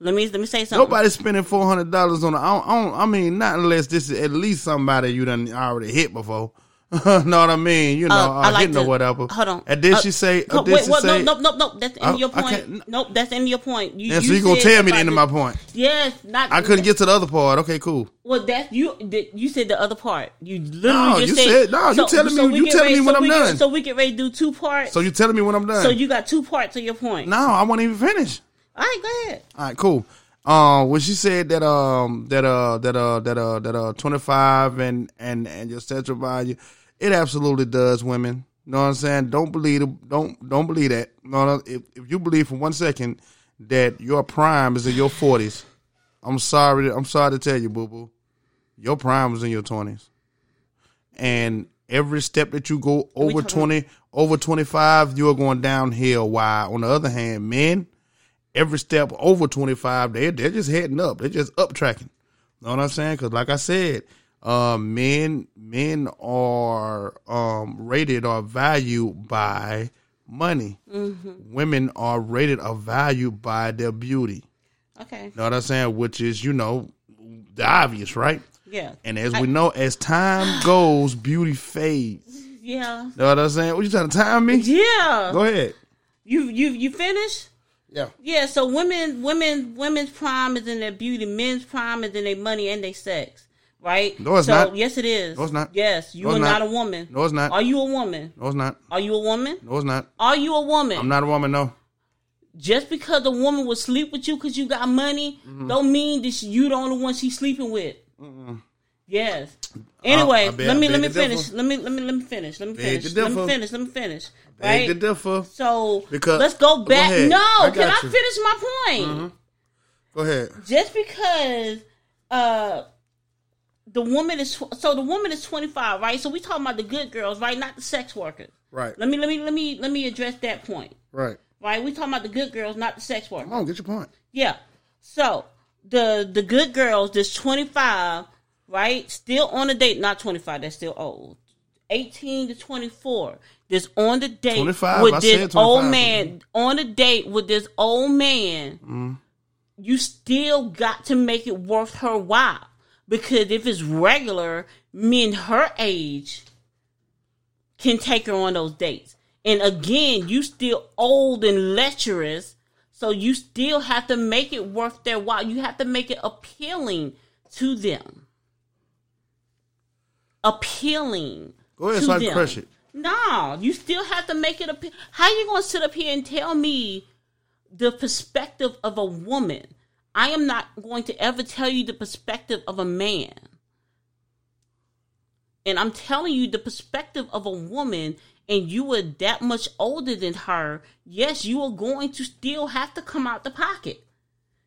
Let me let me say something. Nobody's spending four hundred dollars on. A, I, don't, I, don't, I mean, not unless this is at least somebody you done already hit before. know what I mean? You know, Uh, I uh, like hitting or to- whatever. Hold on. And then Uh, she say, uh, wait, she what, say, no, no, no, no. That's the end of your point. Nope, that's the end of your point. You, yeah, so you gonna tell me the end of my point? Yes, not. I couldn't get to the other part. Okay, cool. Well, that you you said the other part. You literally No, just you said, said- no, you telling me- we you telling ready- me when so I'm we get- done. so we get ready to do two parts. So you telling me when I'm done? So you got two parts of your point. no, I won't even finish. All right, go ahead. All right, cool. Uh, when she said that um that uh that uh that uh that uh twenty five and and and your sexual value, it absolutely does, women. You know what I'm saying? Don't believe. Don't don't believe that. No, no, if if you believe for one second that your prime is in your forties, I'm sorry. I'm sorry to tell you, boo boo. Your prime was in your twenties, and every step that you go over twenty, over twenty five, you are going downhill. Why? On the other hand, men, every step over 25, they they're just heading up. They're just up tracking. Know what I'm saying? Because like I said, uh, men men are um, rated or valued by money. Women are rated or valued by their beauty. Okay. Know what I'm saying? Which is you know the obvious, right? Yeah. And as we know, as time goes, beauty fades. Yeah. Know what I'm saying? What you trying to time me? Yeah. Go ahead. You you you finished? Yeah. Yeah. So women women women's prime is in their beauty. Men's prime is in their money and their sex. Right? No, it's so, not. Yes, it is. No, it's not. Yes, you No, are not. not. a woman. No, it's not. Are you a woman? No, it's not. Are you a woman? No, it's not. Are you a woman? I'm not a woman. No. Just because a woman will sleep with you because you got money, Mm-hmm. don't mean that you the only one she's sleeping with. Yes. Anyway, I beg- let me let me finish. Let me let me let me finish. Let me finish. Let me finish. Let me finish. Right. differ. So Because- let's go Go back. ahead. no, can got I finish my point? Go ahead. Just because uh the woman is tw- so the woman is 25, right? So we talking about the good girls, right? Not the sex workers. Right. Let me let me let me let me address that point. Right. Right? We talking about the good girls, not the sex workers. Come on, get your point. Yeah. So the the good girls, this twenty five, right? Still on a date, not twenty five. That's still old. Eighteen to twenty four. This on the date 25, with I this old man. On a date with this old man. Mm-hmm. You still got to make it worth her while. Because if it's regular, men her age can take her on those dates. And again, you still old and lecherous. So you still have to make it worth their while. You have to make it appealing to them. Appealing. Go ahead, to so I can crush it. No, you still have to make it appeal. How you gonna sit up here and tell me the perspective of a woman? I am not going to ever tell you the perspective of a man. And I'm telling you the perspective of a woman, and you are that much older than her. Yes, you are going to still have to come out the pocket.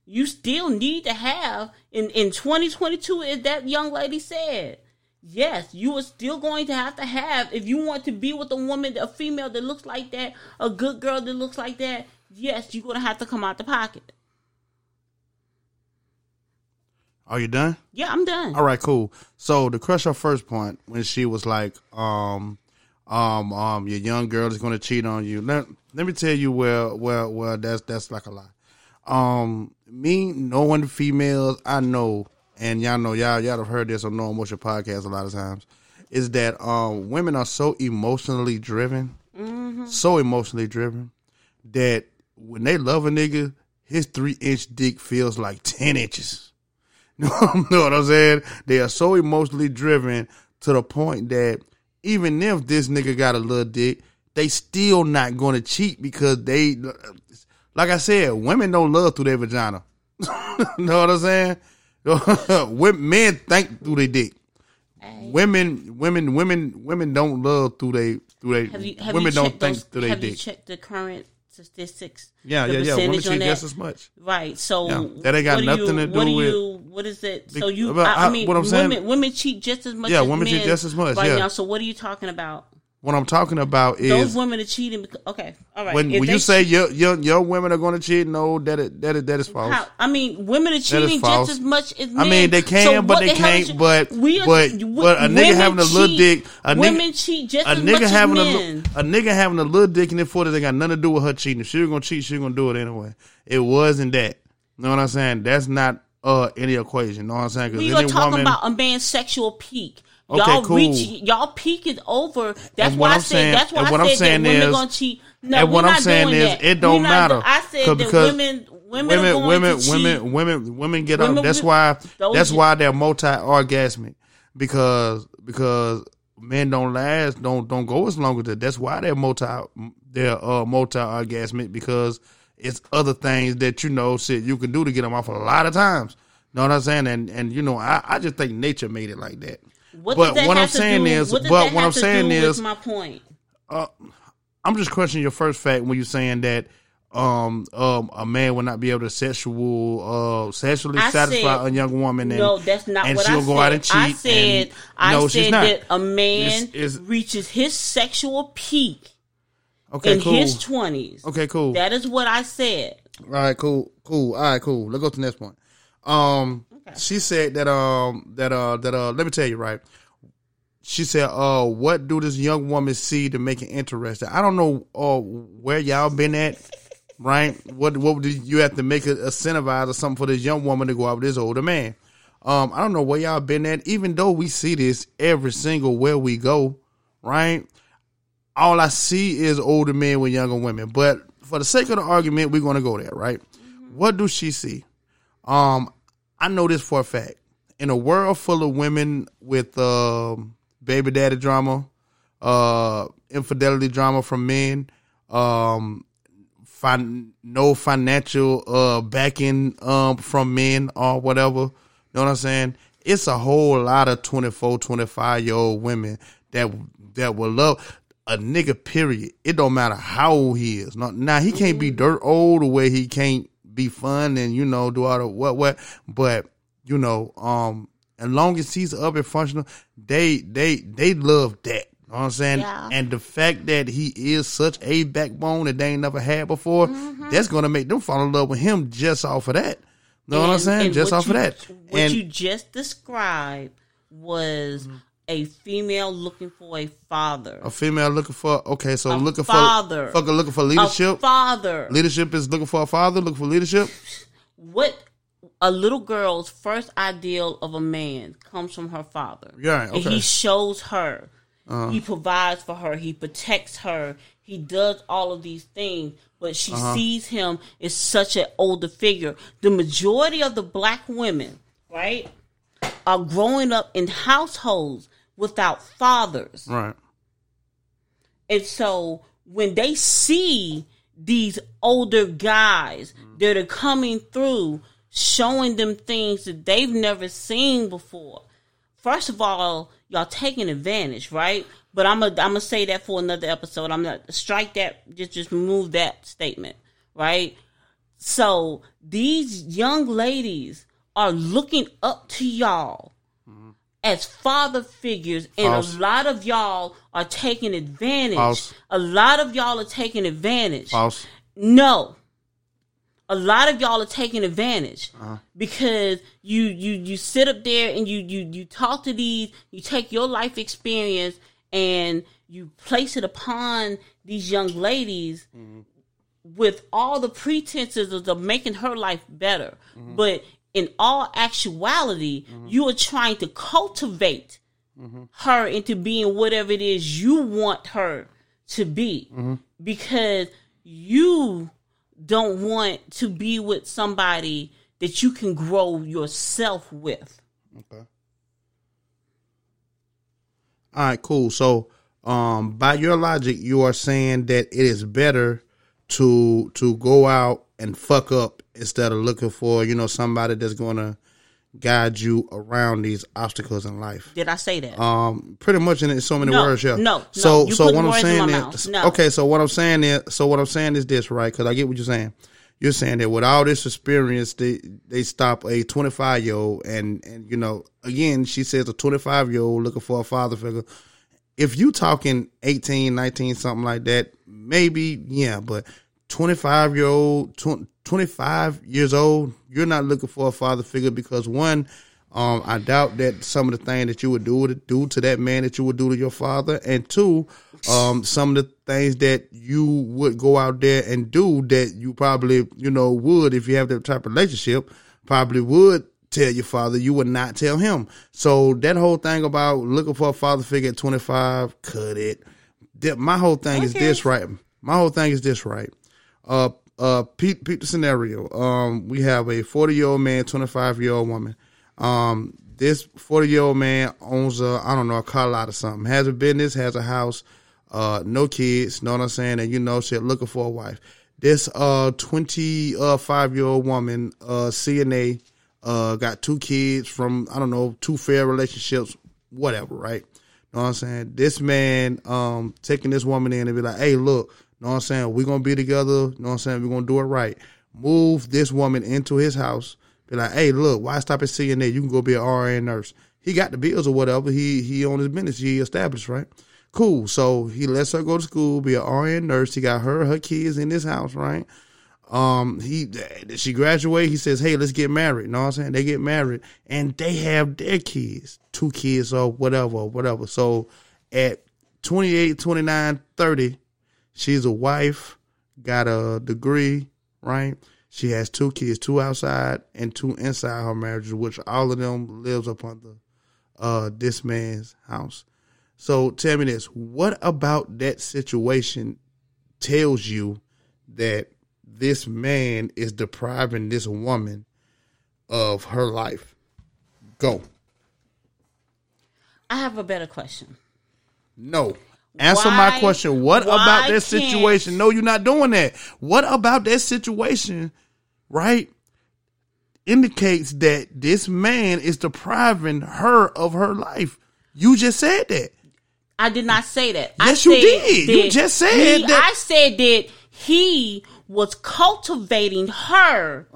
You still need to have in in 2022, as that young lady said. Yes, you are still going to have to have if you want to be with a woman, a female that looks like that, a good girl that looks like that. Yes, you're gonna have to come out the pocket. Are you done? Yeah, I'm done. All right, cool. So to crush her first point, when she was like, um, um, um, your young girl is going to cheat on you. Let, let me tell you where, where, where that's that's like a lie. Um, me knowing females, I know, and y'all know y'all y'all have heard this on No Emotion podcast a lot of times, is that um women are so emotionally driven, so emotionally driven that when they love a nigga, his three inch dick feels like ten inches. know what I'm saying? They are so emotionally driven to the point that even if this nigga got a little dick, they still not going to cheat because they, like I said, women don't love through their vagina. know what I'm saying? Men think through their dick. Women, women, women, women don't love through they through they. Have you have women don't think those, through their Have you checked the current statistics? Yeah, yeah, yeah. Women cheat just as much. Right. So Yeah, that ain't got nothing you, to what do do with- you, what is it? So you, I, I mean, what I'm saying- women women cheat just as much. Yeah, as women cheat just as much, Right yeah. now. So what are you talking about? What I'm talking about is Those women are cheating. Because, okay, all right. when when you say cheat- your your your women are going to cheat, no, that is, that is that is false. How, I mean, women are cheating just as much as men. I mean, they can, So but they the can't. But we are- but but a nigga women having a little cheat- dick, a women nigga, cheat just a as nigga much as having a, men. li- a nigga having a little dick in it for they got nothing to do with her cheating. If she was gonna cheat, she was gonna do it anyway. It wasn't that. You know what I'm saying? That's not uh any equation. You know what I'm saying? We are talking woman, about a man's sexual peak. Okay, Y'all cool. reach, y'all peak is over. That's why what I I'm said. saying- that's why I what I'm saying that women is- gonna cheat. No, and we're what I'm not saying doing is that. it don't not matter. I said that because women, women, women, women, women, women, women get Women up. That's why. That's why they're multi-orgasmic because because men don't last, don't don't go as long as that. That's why they're multi they're uh, multi-orgasmic because it's other things that you know shit you can do to get them off a lot of times. Know what I'm saying? And and you know I, I just think nature made it like that. What but what I'm saying do- is- what but what I'm saying is- my point. I'm just questioning your first fact when you're saying that um um a man will not be able to sexual uh sexually I satisfy said- a young woman and no, that's not and what she'll I go said. out and cheat. I said, and- I no, she's said not. that a man It's- it's- reaches his sexual peak okay, in cool. his twenties. okay, cool. That is what I said. All right, cool, cool. All right, cool. Let's go to the next point. Um, she said that um that uh that uh let me tell you right. She said, "Uh, what do this young woman see to make it interesting? I don't know uh where y'all been at, right? What what did you have to make a incentivize or something for this young woman to go out with this older man? Um, I don't know where y'all been at. Even though we see this every single where we go, right? all I see is older men with younger women. But for the sake of the argument, we're going to go there, right? What do she see? Um, I know this for a fact. In a world full of women with um baby daddy drama, uh, infidelity drama from men, um, fin- no financial uh backing um from men or whatever. You know what I'm saying? It's a whole lot of 24, 25 year old women that that will love a nigga. Period. It don't matter how old he is. Now, now he can't be dirt old the way he can't be fun and you know do all the what what. But you know, um, as long as he's up and functional, they they they love that. You know what I'm saying? Yeah. And the fact that he is such a backbone that they ain't never had before, Mm-hmm. that's gonna make them fall in love with him just off of that. You know what I'm saying? Just off you- of that. What and you just described was a female looking for a father. a female looking for okay, so A looking father. for fucking looking for A leadership. father. leadership is looking for a father, looking for leadership. what a little girl's first ideal of a man comes from her father. Yeah, okay. Uh-huh. he shows her. He provides for her. He protects her. He He does all of these things, but she Uh-huh. sees him as such an older figure. The majority of the black women, right, are growing up in households without fathers. Right. And so when they see these older guys that are coming through, showing them things that they've never seen before, first of all, y'all taking advantage, right? But I'm gonna I'm gonna say that for another episode. I'm gonna strike that, just just remove that statement, right? So these young ladies are looking up to y'all as father figures, and False. a lot of y'all are taking advantage. False. A lot of y'all are taking advantage. False. No. A lot of y'all are taking advantage Uh-huh. because you you you sit up there and you you you talk to these, you take your life experience and you place it upon these young ladies Mm-hmm. with all the pretenses of, making her life better. Mm-hmm. But in all actuality, you are trying to cultivate Mm-hmm. her into being whatever it is you want her to be Mm-hmm. because you don't want to be with somebody that you can grow yourself with. Okay. All right, cool. So, um, by your logic, you are saying that it is better to to go out and fuck up instead of looking for you know somebody that's gonna guide you around these obstacles in life. Did I say that? Um, pretty much in so many No, words, yeah. no. So, so what I'm saying is. No. okay. So what I'm saying is, so what I'm saying is this, right? Because I get what you're saying. You're saying that with all this experience, they they stop a 25 year old, and and you know, again, she says a 25 year old looking for a father figure. If you talking 18, 19, something like that, maybe yeah, but 25 year old, 25 years old, you're not looking for a father figure because one, um, I doubt that some of the things that you would do to do to that man that you would do to your father, and two, um, some of the things that you would go out there and do that you probably you know would if you have that type of relationship, probably would tell your father, you would not tell him. So that whole thing about looking for a father figure at 25, cut it. My whole thing is this, right? My whole thing is this, right? Uh, uh, peep, peep the scenario. Um, we have a 40 year old man, 25 year old woman. Um, this 40 year old man owns a, I don't know, a car lot or something, has a business, has a house, uh, no kids, know what I'm saying? And you know, shit, looking for a wife. This, uh, 25 year old woman, uh, CNA, uh, got two kids from, I don't know, two fair relationships, whatever, right? Know what I'm saying? This man um taking this woman in and be like, hey, look, know what I'm saying? We're gonna be together, you know what I'm saying? We're gonna do it right. Move this woman into his house, be like, hey, look, why stop at CNA? You can go be an RN nurse. He got the bills or whatever. He he owned his business, he established, right? Cool. So he lets her go to school, be an RN nurse. He got her, her kids in this house, right? um he she graduate he says hey let's get married you know what i'm saying they get married and they have their kids two kids or whatever whatever so at 28 29 30 she's a wife got a degree right she has two kids two outside and two inside her marriage which all of them lives up under uh this man's house so tell me this what about that situation tells you that this man is depriving this woman of her life. Go. I have a better question. No. Answer my question. What about that situation? No, you're not doing that. What about that situation, right? Indicates that this man is depriving her of her life. You just said that. I did not say that. Yes, I you did. You just said he- that- I said that he was cultivating her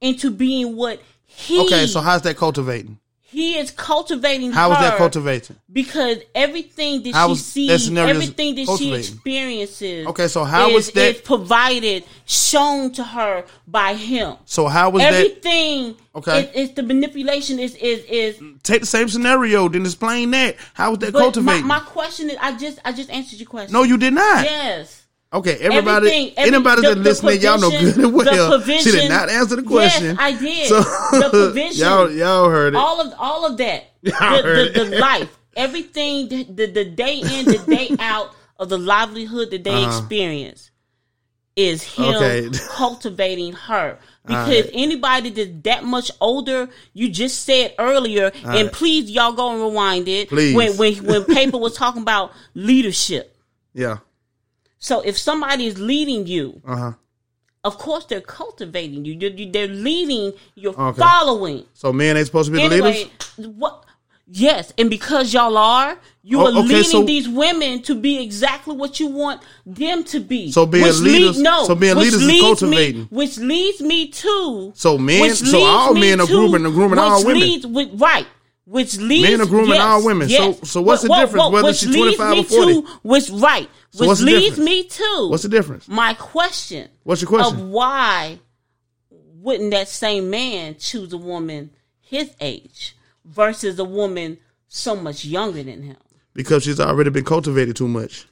into being what he. Uh-huh. Okay, so how's that cultivating? He is cultivating How is that cultivating? because everything that How she was that sees, everything that she experiences. Okay, so how is, was that- is provided, shown to her by him? So how was that? Everything. Okay. It, it's the manipulation. Is is is. Take the same scenario, then explain that. How was that But my, cultivating? my question is, I just I just answered your question. no, you did not. Yes. Okay, everybody, every- anybody the- that listening, y'all know good and well. she did not answer the question. Yes, I did. So, The provision. y'all, y'all heard it. all of all of that Y'all the, the, the life everything the, the day in the day out of the livelihood that they Uh-huh. experience is him Okay. cultivating her. Because anybody that's that much older, you just said earlier, and right. please y'all go and rewind it. Please. When when when paper was talking about leadership. Yeah. So if somebody is leading you, Uh huh. of course they're cultivating you. They're, they're leading your Okay. following. So men ain't supposed to be the leaders. what? Yes, and because y'all are, you Oh, are okay, leading so- these women to be exactly what you want them to be. So being Which leaders- no, so being leaders is cultivating. Me, which leads me to So men- so all me men are grooming- are grooming all women. Leads, with, right. Which leads Men are grooming yes, all women. So- yes. so what's the Wha- wha- difference whether she's 25 or 40? To, which right. So which leads difference? me to What's the difference? my question What's your question? of why wouldn't that same man choose a woman his age versus a woman so much younger than him? because she's already been cultivated too much.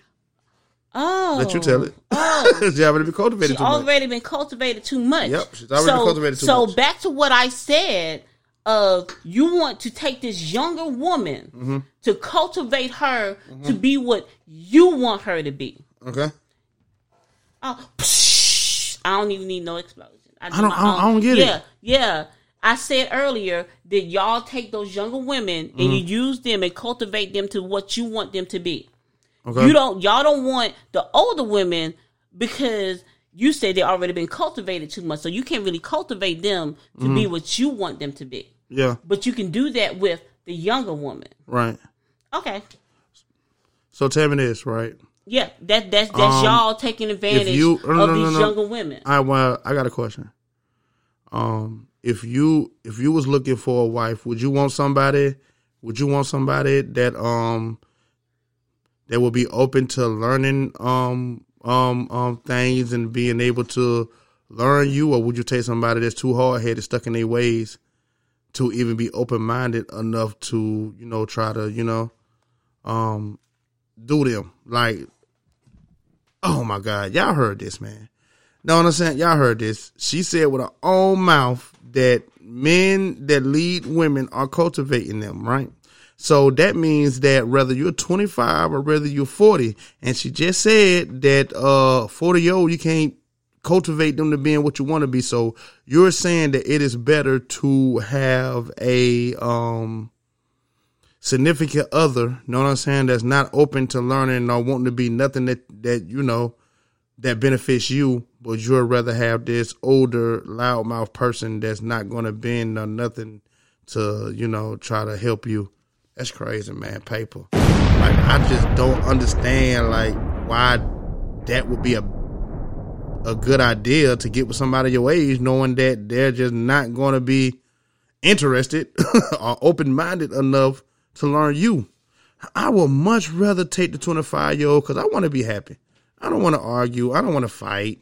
Oh, Let you tell it. Oh, she's already been cultivated she too much. already been cultivated too much. Yep, she's already been cultivated too so much. back to what I said. Of you want to take this younger woman Mm-hmm. to cultivate her to be what you want her to be. Okay. Oh, psh, I don't even need no explosion. do I don't- I don't- I don't get it. yeah, Yeah, I said earlier that y'all take those younger women and you Mm-hmm. use them and cultivate them to what you want them to be. Okay. You don't. Y'all don't want the older women because you say they already been cultivated too much, so you can't really cultivate them to be Mm-hmm. what you want them to be. Yeah. But you can do that with the younger woman. Right. Okay. So tell me this, right? Yeah, that that's that's Um, y'all taking advantage you- no, no, of no, these younger women. I well, I got a question. Um, if you if you was looking for a wife, would you want somebody? Would you want somebody that um that will be open to learning um um um things and being able to learn you, or would you take somebody that's too hard headed, stuck in their ways, to even be open minded enough to you know try to you know um do them. Like oh my god y'all heard this man. No I'm saying? Y'all heard this. She said with her own mouth that men that lead women are cultivating them right? So that means that whether you're 25 or whether you're 40 and she just said that uh 40 year old you can't cultivate them to being what you want to be so you're saying that it is better to have a um significant other, know what I'm saying, that's not open to learning or wanting to be nothing that that you know that benefits you, but you'd rather have this older loudmouth person that's not going to bend or nothing to you know try to help you. That's crazy, man. Paper. Like I just don't understand like why that would be a a good idea to get with somebody your age, knowing that they're just not going to be interested or open minded enough to learn you. I would much rather take the 25 year old because I want to be happy. I don't want to argue. I don't want to fight.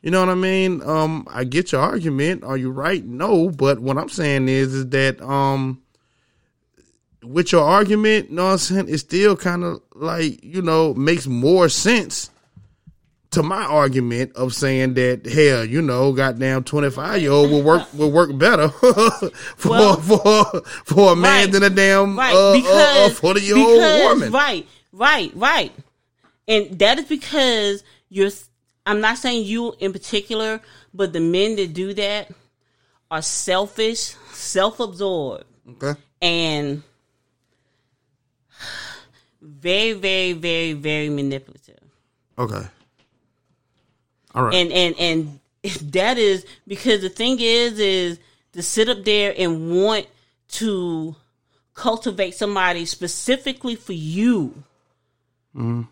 You know what I mean? Um, I get your argument. Are you right? No, but what I'm saying is, is that um, with your argument, you know what I'm saying, it still kind of like you know makes more sense to my argument of saying that hell, you know, goddamn twenty five year old will work will work better for Well, for for a man right, than a damn Right, uh, because forty year old woman. Right, right, right. And that is because you're. I'm not saying you in particular, but the men that do that are selfish, self-absorbed, Okay. and very, very, very, very manipulative. Okay. All right. and and and that is because the thing is is to sit up there and want to cultivate somebody specifically for you Mm-hmm.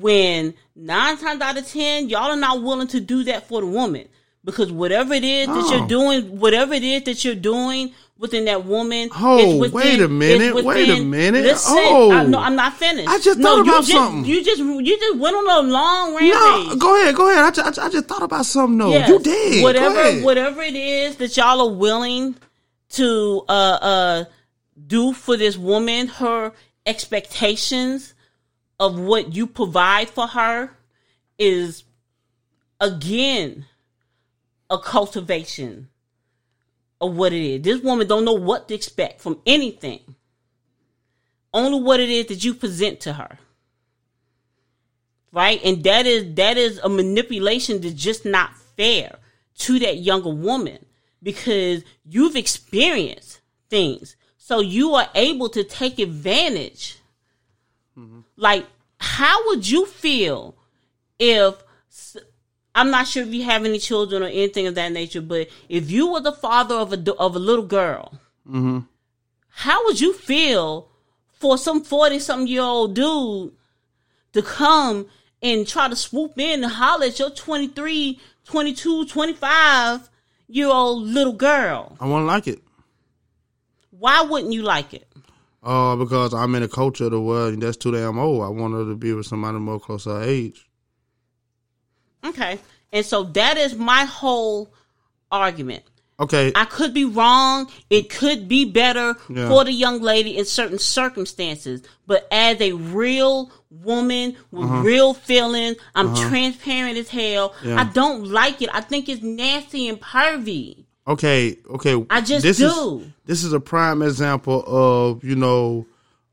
when nine times out of ten y'all are not willing to do that for the woman because whatever it is that Oh. you're doing whatever it is that you're doing within that woman Oh, within, wait a minute, wait a minute. listen, Oh. I, no, I'm not finished. I just no, thought about just, something. You just you just went on a long rampage. no, go ahead, go ahead. I just, I just thought about something though. Yes. You did. Whatever whatever it is that y'all are willing to uh uh do for this woman, her expectations of what you provide for her is again a cultivation of what it is. This woman don't know what to expect from anything. Only what it is that you present to her. right? And that is that is a manipulation that's just not fair to that younger woman because you've experienced things. So you are able to take advantage. Mm-hmm. Like, how would you feel if I'm not sure if you have any children or anything of that nature, but if you were the father of a of a little girl, how would you feel for some 40 something year old dude to come and try to swoop in and holler at your 23, 22, 25 year old little girl? I wouldn't like it. Why wouldn't you like it? Uh, because I'm in a culture of the world that's too damn old. I want her to be with somebody more close to her age. Okay. And so that is my whole argument. Okay, I could be wrong. It could be better Yeah. for the young lady in certain circumstances. But as a real woman with Uh-huh. real feelings, I'm transparent as hell. Yeah. I don't like it. I think it's nasty and pervy. okay, okay. I just this do. Is, this is a prime example of you know,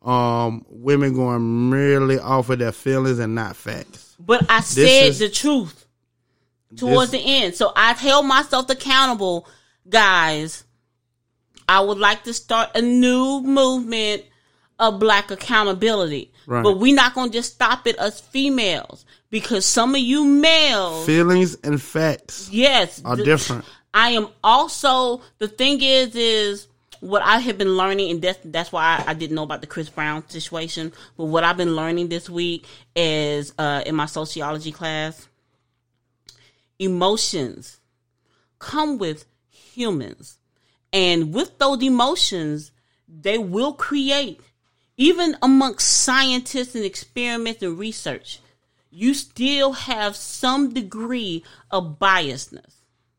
um, women going merely off of their feelings and not facts. But I said is- the truth towards This- the end. So I held myself accountable, guys. I would like to start a new movement of black accountability. Right. But we're not going to just stop it as females because some of you males, Feelings and facts yes, are the- different. I am also the thing is is what I have been learning, and that's that's why I, I didn't know about the Chris Brown situation. But what I've been learning this week is uh, in my sociology class, emotions come with humans, and with those emotions, they will create even amongst scientists and experiments and research. You still have some degree of biasness.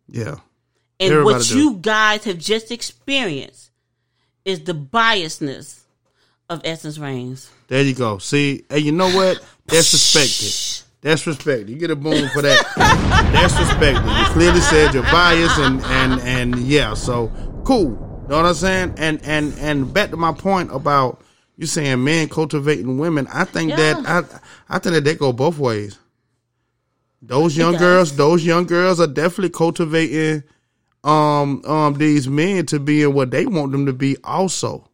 Yeah. And Everybody what do. you guys have just experienced is the biasness of Essence Reigns. There you go. See, and you know what? That's respected. That's respected. You get a boom for that. That's respected. You clearly said you're biased and and and yeah. So cool. Know what I'm saying? And and and back to my point about you saying men cultivating women. I think that I I think that they go both ways. Those young girls, those young girls are definitely cultivating um um these men to be in what they want them to be also.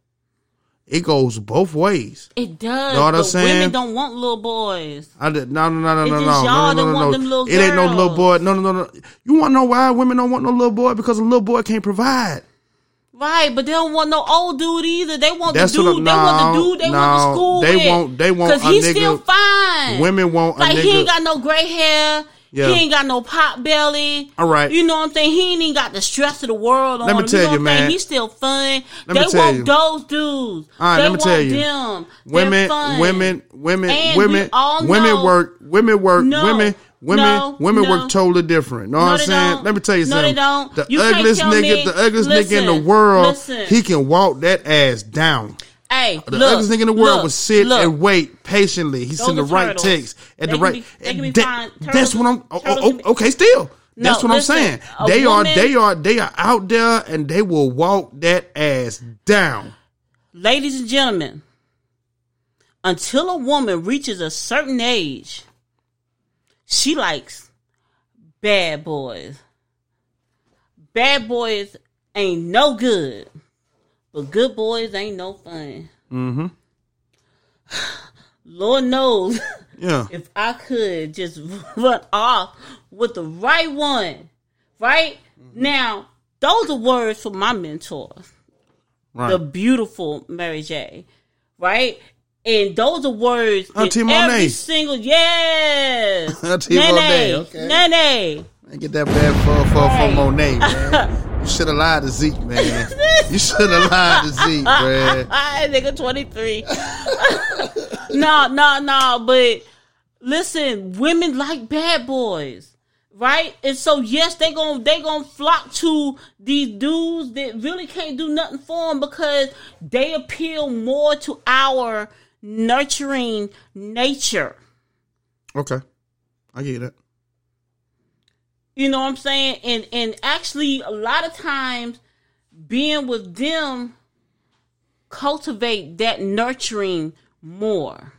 It goes both ways. It does. Know what I'm saying? women don't want little boys. I did no no no no no no just no y'all no that no want no. them little It ain't no little boy. No no no no. You want to know why women don't want no little boy because a little boy can't provide. Right, but they don't want no old dude either. They want That's the dude. I'm- they want the dude they no, want to school they with. want- they want Cause he's nigga- still fine. Women want a like he ain't got no gray hair. Yeah. He ain't got no pot belly. All right. You know what I'm saying? He ain't even got the stress of the world on Let me him. tell you, know you, what I'm saying? man. He's still fun. Let they me tell want you. those dudes. All right, they let me tell you. them. Women, women, women, And women, women work. Women work. No, women, women, no, women no. work totally different. Know No, what I'm saying? don't. Let me tell you No, something. they don't. The You ugliest nigga, me- the ugliest nigga in the world, listen. he can walk that ass down. Hey, The look, ugliest nigga in the world look, would sit look. and wait patiently. He Those send the are right turtles. text at They the right. be- they can be that- fine. that's what I'm. Oh, turtles oh, okay, still. No, That's what listen, I'm saying. They woman- are. They are. They are out there, and they will walk that ass down. ladies and gentlemen, until a woman reaches a certain age, she likes bad boys. Bad boys ain't no good, but good boys ain't no fun. Mm-hmm. Lord knows Yeah. if I could just run off with the right one, right? Now, those are words from my mentor Right. the beautiful Mary J. Right? And those are words that Auntie Monet. every single yes. Auntie Nene, Monet, okay. Nene. Man, Get that bad for for, for Monet, man. You should have lied to Zeke, man. You should have lied to Zeke, man. Nigga 23. no, no, no, but listen, women like bad boys. Right? And so yes, they gonna they gonna flock to these dudes that really can't do nothing for them because they appeal more to our nurturing nature. Okay, I get that. You know what I'm saying? And and actually a lot of times being with them cultivate that nurturing more.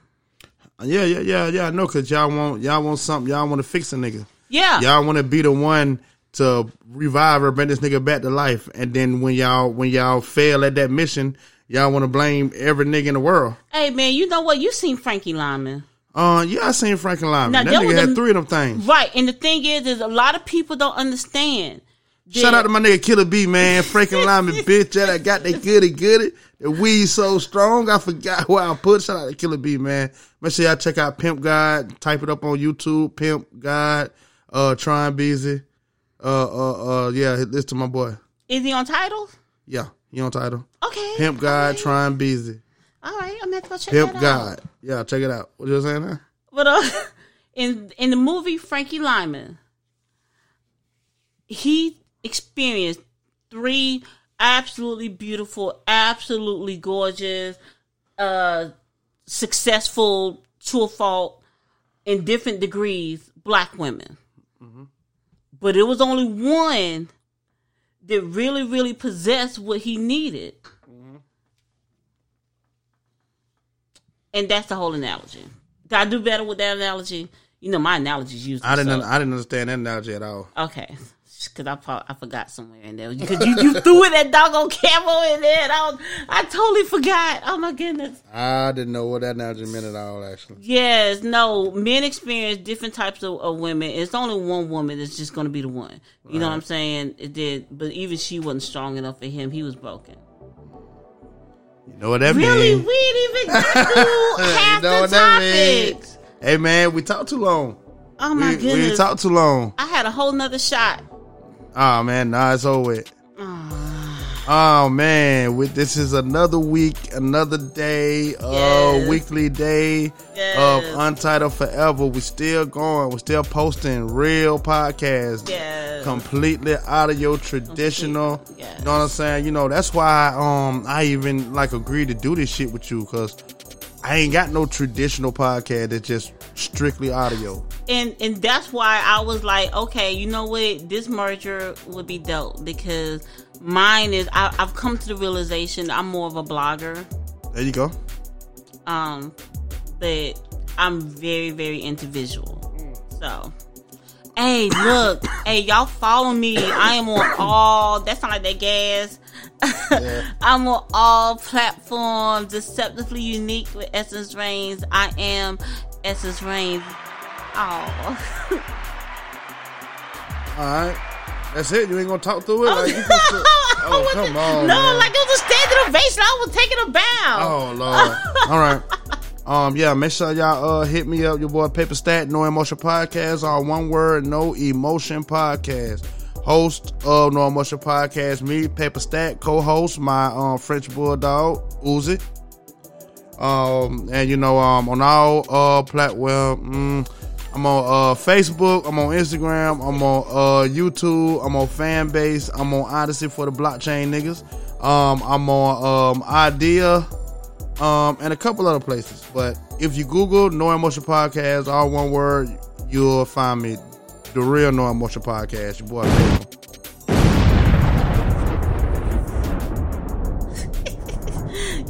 Yeah, yeah, yeah, yeah. I know, cause y'all want y'all want something. Y'all want to fix a nigga. Yeah. Y'all want to be the one to revive or bring this nigga back to life. And then when y'all when y'all fail at that mission, y'all want to blame every nigga in the world. Hey man, you know what? You seen Frankie Lymon. Uh, yeah, I seen Franklin Lyman. Now, that nigga had a- three of them things. Right. And the thing is, is a lot of people don't understand. Shout out to my nigga Killer B, man. Franklin Lyman, bitch. That I got that goody goody. The weed so strong, I forgot where I put. Shout out to Killer B, man. Make sure y'all check out Pimp God. Type it up on YouTube. Pimp God. Uh, Trying Busy. Uh, uh, uh, yeah, listen to my boy. Is he on title? Yeah, you on title. Okay. Pimp God, Trying Busy. All right, I'm gonna have go check Pimp that out. God. Yeah, check it out. What you saying now? But uh, in in the movie Frankie Lymon, he experienced three absolutely beautiful, absolutely gorgeous, uh, successful, to a fault, in different degrees, black women. But it was only one that really, really possessed what he needed. And that's the whole analogy. Did I do better with that analogy? You know, my analogies usually. I didn't. suck. I didn't understand that analogy at all. Okay, because I pro- I forgot somewhere in there because you, you threw in that doggone camo in there. I was, I totally forgot. Oh my goodness. I didn't know what that analogy meant at all. Actually, Yes, no. Men experience different types of, of women. It's only one woman that's just going to be the one. You know what I'm saying? It did, but even she wasn't strong enough for him. He was broken. You know what that Really, means. we didn't even get through half know the what that means. topics. Hey man, we talked too long. Oh my we, we talked too long. I had a whole nother shot. Oh man, nah, it's over. with. Oh man, with this is another week, another day, uh, Yes. weekly day Yes. of Untitled Forever. We're still going. We're still posting real podcasts. Yes. Completely out of your traditional. You know what I'm saying? You know that's why um I even like agreed to do this shit with you because I ain't got no traditional podcast that's just strictly audio. and and that's why I was like, okay, you know what, this merger would be dope because mine is I, I've come to the realization I'm more of a blogger, There you go. um, but I'm very very into visual. So, hey, look, hey, y'all follow me. I am on all. That's sound like that gas. I'm on all platforms, deceptively unique with Essence Reigns. I am Essence Reigns. Oh. All right. That's it. You ain't gonna talk through it. Like, just, oh, come on. No, man. like it was a standing ovation. I was taking a bow. Oh Lord. All right. Um, yeah, make sure y'all uh hit me up, your boy Paper Stat, No Emotion Podcast, all one word, No Emotion Podcast. Host of No Emotion Podcast, me, Paper Stat, co-host, my um French Bulldog, Uzi. Um, and you know, um, on all uh platform, mm, I'm on uh Facebook, I'm on Instagram, I'm on uh YouTube, I'm on Fanbase, I'm on Odysee for the blockchain niggas. Um, I'm on um Idea, um, and a couple other places. But if you Google No Emotion Podcast, all one word, you'll find me. The real No Emotion Podcast, your boy.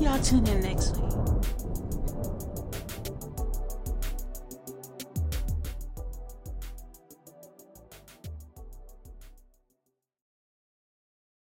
Y'all tune in next.